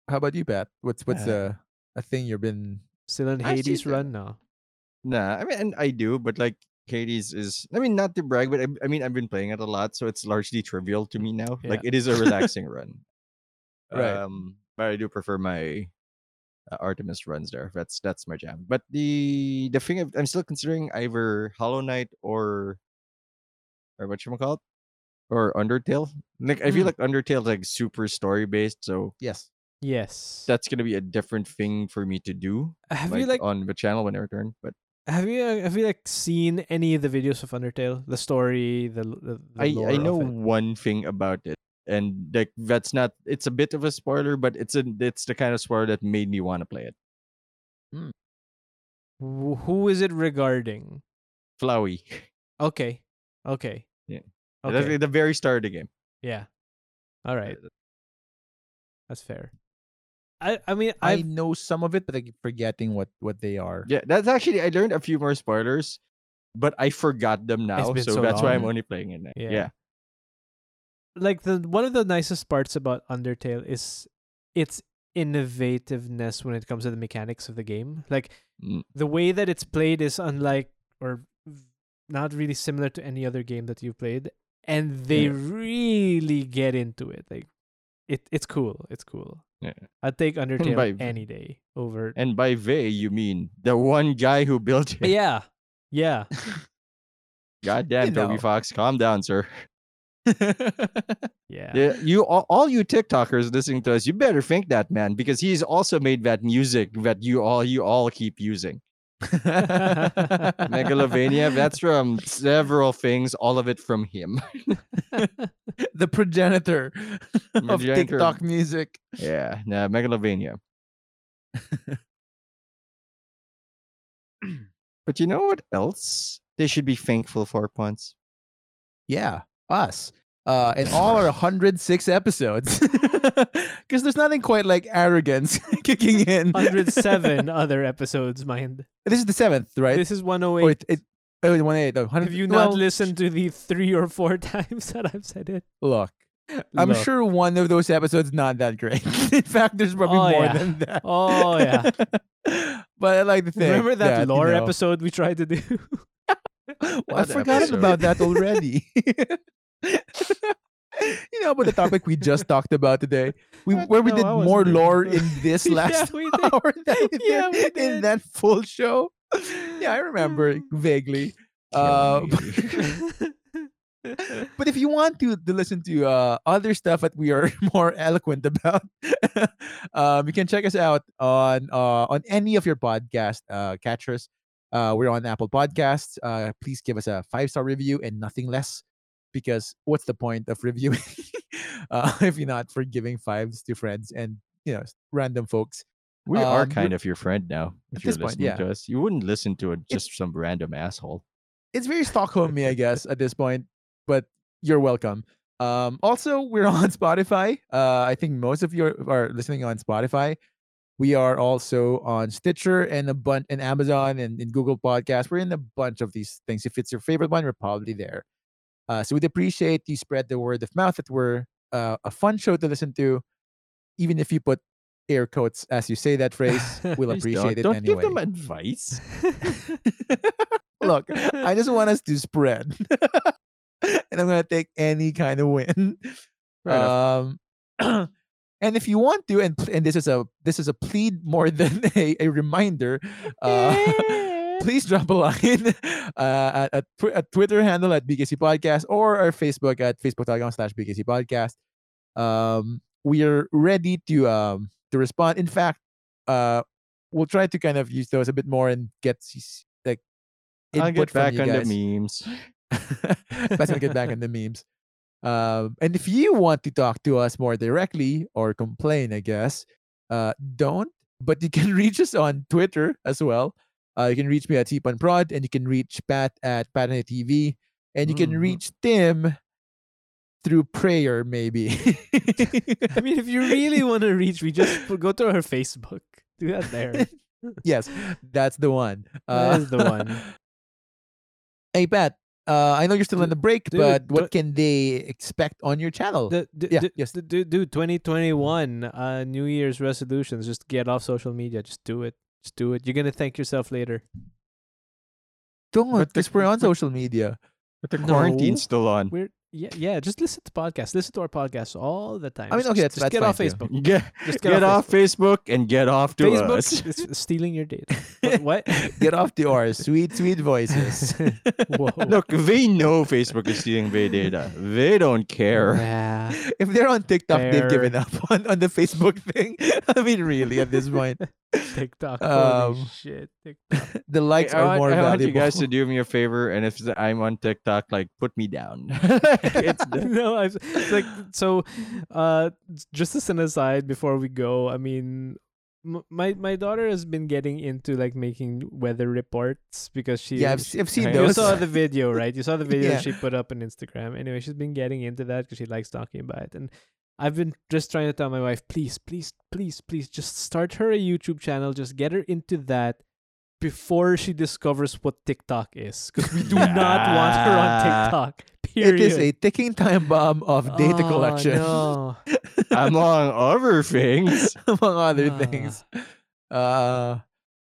How about you, Pat? What's what's Uh, a a thing you've been? Still in Hades run now. nah, I mean, and I do, but like Hades is, I mean, not to brag, but I, I mean, I've been playing it a lot, so it's largely trivial to me now. Like, it is a relaxing run. Right. Um, but I do prefer my uh, Artemis runs there. That's that's my jam. But the the thing I'm still considering either Hollow Knight or or what you call it or Undertale. Like I feel Hmm. like Undertale is like super story based, so Yes. Yes. that's gonna be a different thing for me to do. have like, you like on the channel when I return. But have you uh, have you like seen any of the videos of Undertale? The story, the, the, the I I know one thing about it, and like that's not. It's a bit of a spoiler, but it's a it's the kind of spoiler that made me want to play it. Wh- Who is it regarding? Flowey. Okay. Okay. Yeah. Okay. the very start of the game. Yeah. All right. That's fair. I I mean I I've know some of it, but I keep forgetting what what they are. Yeah, that's actually I learned a few more spoilers, but I forgot them now, so, so that's why I'm only playing it now. Yeah. Yeah. like the one of the nicest parts about Undertale is its innovativeness when it comes to the mechanics of the game. Like Mm. the way that it's played is unlike or not really similar to any other game that you've played, and they Yeah. really get into it. Like it, it's cool. It's cool. Yeah. I'd take Undertale by- any day over. And by they you mean the one guy who built uh, it. yeah, yeah. Goddamn, Toby know. Fox, calm down, sir. Yeah. Yeah, you all, all you TikTokers listening to us, you better think that man because he's also made that music that you all you all keep using. Megalovania, that's from several things, all of it from him. the progenitor of Progenitor. TikTok music. Yeah, nah, Megalovania. but you know what else they should be thankful for, Ponce? Yeah, us. Uh, and all our 106 episodes. Because there's nothing quite like arrogance kicking in. 107 other episodes, mind. This is the seventh, right? This is Or 108. it, it, oh, 108. no, 100 Have you well, not listened to the three or four times that I've said it? Look, I'm Look. sure one of those episodes not that great. In fact, there's probably Oh, more yeah. than that. Oh, yeah. but I like the thing. Remember that, you lore know- episode we tried to do? I forgot episode? about that already. you know about the topic we just talked about today, we where we did more lore in this last yeah, hour than we Yeah, did in that full show. Yeah, I remember vaguely. Uh, but if you want to, to listen to uh, other stuff that we are more eloquent about, um, you can check us out on uh, on any of your podcast uh, catchers. Uh, we're on Apple Podcasts. Uh, please give us a five star review and nothing less, because what's the point of reviewing uh, if you're not for giving fives to friends and you know random folks? we are um, kind of your friend now. If you're this point, listening yeah. to us, you wouldn't listen to it just some random asshole. it's very stockholm me I guess, at this point. But you're welcome. Um, also, we're on Spotify. Uh, I think most of you are, are listening on Spotify. We are also on Stitcher and a bunch and Amazon and in Google Podcasts. We're in a bunch of these things. If it's your favorite one, we're probably there. Uh, so we'd appreciate you spread the word of mouth that we're uh, a fun show to listen to, even if you put air quotes as you say that phrase. We'll appreciate don't, it Don't anyway. give them advice. Look, I just want us to spread. and I'm gonna take any kind of win. Enough. Um and if you want to, and and this is a this is a plead more than a, a reminder, uh please drop a line uh, at, at, at Twitter handle at BKC Podcast or our Facebook at facebook.com slash BKC Podcast. Um, we are ready to um to respond. In fact, uh, we'll try to kind of use those a bit more and get like I'll input get back from on you the memes. Let's get back on the memes. Um, and if you want to talk to us more directly or complain, I guess, uh, don't. But you can reach us on Twitter as well. Uh, you can reach me at Prod, and you can reach Pat at Patane TV, and you can Mhm. reach Tim through prayer, maybe. I mean, if you really want to reach me, just go to our Facebook. Do that there. yes, that's the one. That is the one. Hey, Pat. Uh, I know you're still on Dude- the break, dude, but what but- can they expect on your channel? The, d- Yeah, d- yes. d- dude, 2021, uh, New Year's resolutions. Just get off social media. Just do it. Just do it. You're gonna thank yourself later. Don't, but the- because we're on social media. But the No. quarantine's still on. We're yeah, yeah. Just listen to podcasts. Listen to our podcasts all the time. I mean, okay, just, that's- just that's get off too. Facebook. Get, Just get, off Facebook. and get off to Facebook us. is stealing your data. What? what? Get off to our sweet, sweet voices. Look, they know Facebook is stealing their data. They don't care. Yeah. if they're on TikTok, they've given up on, on the Facebook thing. I mean, really, at this point, TikTok. Um, holy shit. TikTok. the likes I are want, more I want valuable. you guys to do me a favor, and if I'm on TikTok, like put me down. it's no, it's like so. Uh, just as an aside before we go, I mean, my my daughter has been getting into like making weather reports because she yeah, I've, I've seen I You saw the video, right? You saw the video Yeah. she put up on Instagram. Anyway, she's been getting into that because she likes talking about it. And I've been just trying to tell my wife, please, please, please, please, just start her a YouTube channel. Just get her into that before she discovers what TikTok is. Because we do not want her on TikTok. Period. It is a ticking time bomb of data Oh, collection, No. among other things. among other Ah. things. Uh,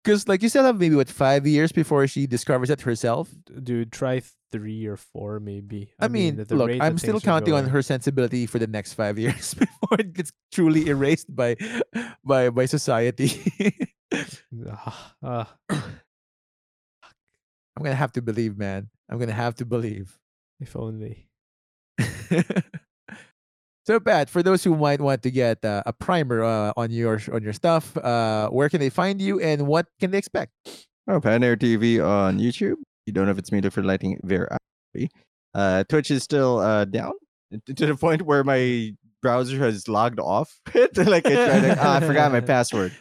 because like you still have maybe what five years before she discovers it herself. D- Dude, try three or four maybe. I, mean, at the look, I'm still counting on her sensibility for the next five years before it gets truly erased by by by society. Ah, ah. I'm gonna have to believe, man. I'm gonna have to believe. If only. so, Pat, for those who might want to get uh, a primer uh, on your on your stuff, uh, where can they find you and what can they expect? Oh, Panair TV on YouTube. You don't know if it's me, look for lighting very actively. Uh, Twitch is still uh, down to to the point where my browser has logged off. like I tried to, ah, I forgot my password.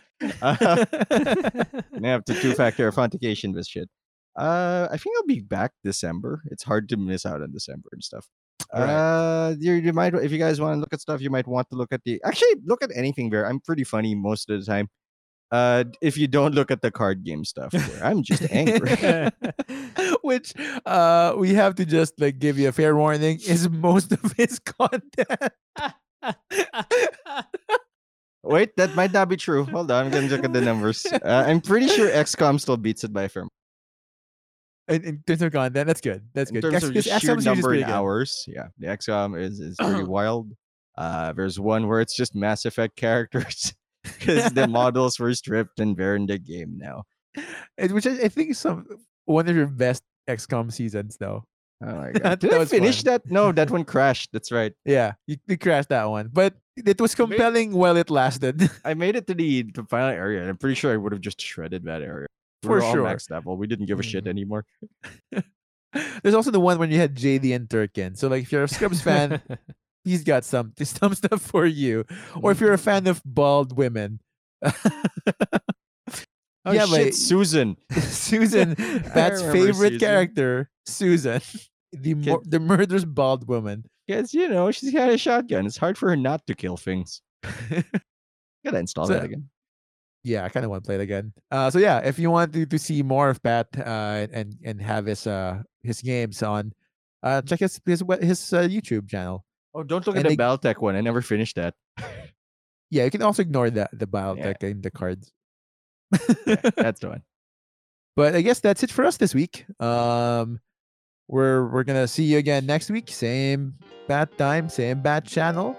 Uh, I have to two-factor authentication this shit. Uh, I think I'll be back December. It's hard to miss out on December and stuff. Alright. Uh, you, you might if you guys want to look at stuff, you might want to look at the actually look at anything there. I'm pretty funny most of the time. Uh, if you don't look at the card game stuff, there. I'm just angry. Which uh, we have to just like give you a fair warning is most of his content. Wait, that might not be true. Hold on, I'm gonna look at the numbers. Uh, I'm pretty sure XCOM still beats it by a firm. In, in terms of content, that's good. That's In good. terms of just sheer is number in hours, yeah, the XCOM is is pretty wild. Uh, there's one where it's just Mass Effect characters because the models were stripped and they're in the game now. And which I, I think is some one of your best XCOM seasons, though. Oh my god! Did I finish fun. that? No, that one crashed. That's right. Yeah, you, you crashed that one, but it was compelling while it lasted. I made it to the, the final area, and I'm pretty sure I would have just shredded that area. We For sure. max level. We didn't give a shit Mhm. anymore. There's also the one when you had JD and Turkin. So like, if you're a Scrubs fan, he's got some some stuff for you. Or if you're a fan of bald women, Oh Yeah, shit, Susan. Susan, Pat's favorite Susan. character, Susan, the mur- the murderous bald woman. Because you know she's got a shotgun. It's hard for her not to kill things. Gotta install So- that again. Yeah, I kind of want to play it again. Uh, so yeah, if you want to, to see more of Pat uh, and and have his uh his games on, uh, check his his his uh, YouTube channel. Oh, don't look And at the BattleTech one. I never finished that. Yeah, you can also ignore the the biotech and the cards. Yeah, that's the one. but I guess that's it for us this week. Um, we're we're gonna see you again next week. Same bat time, same bat channel.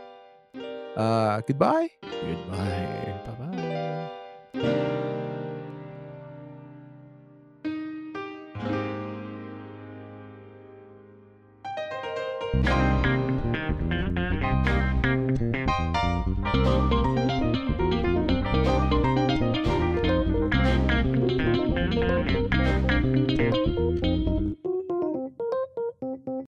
Uh, goodbye. Goodbye.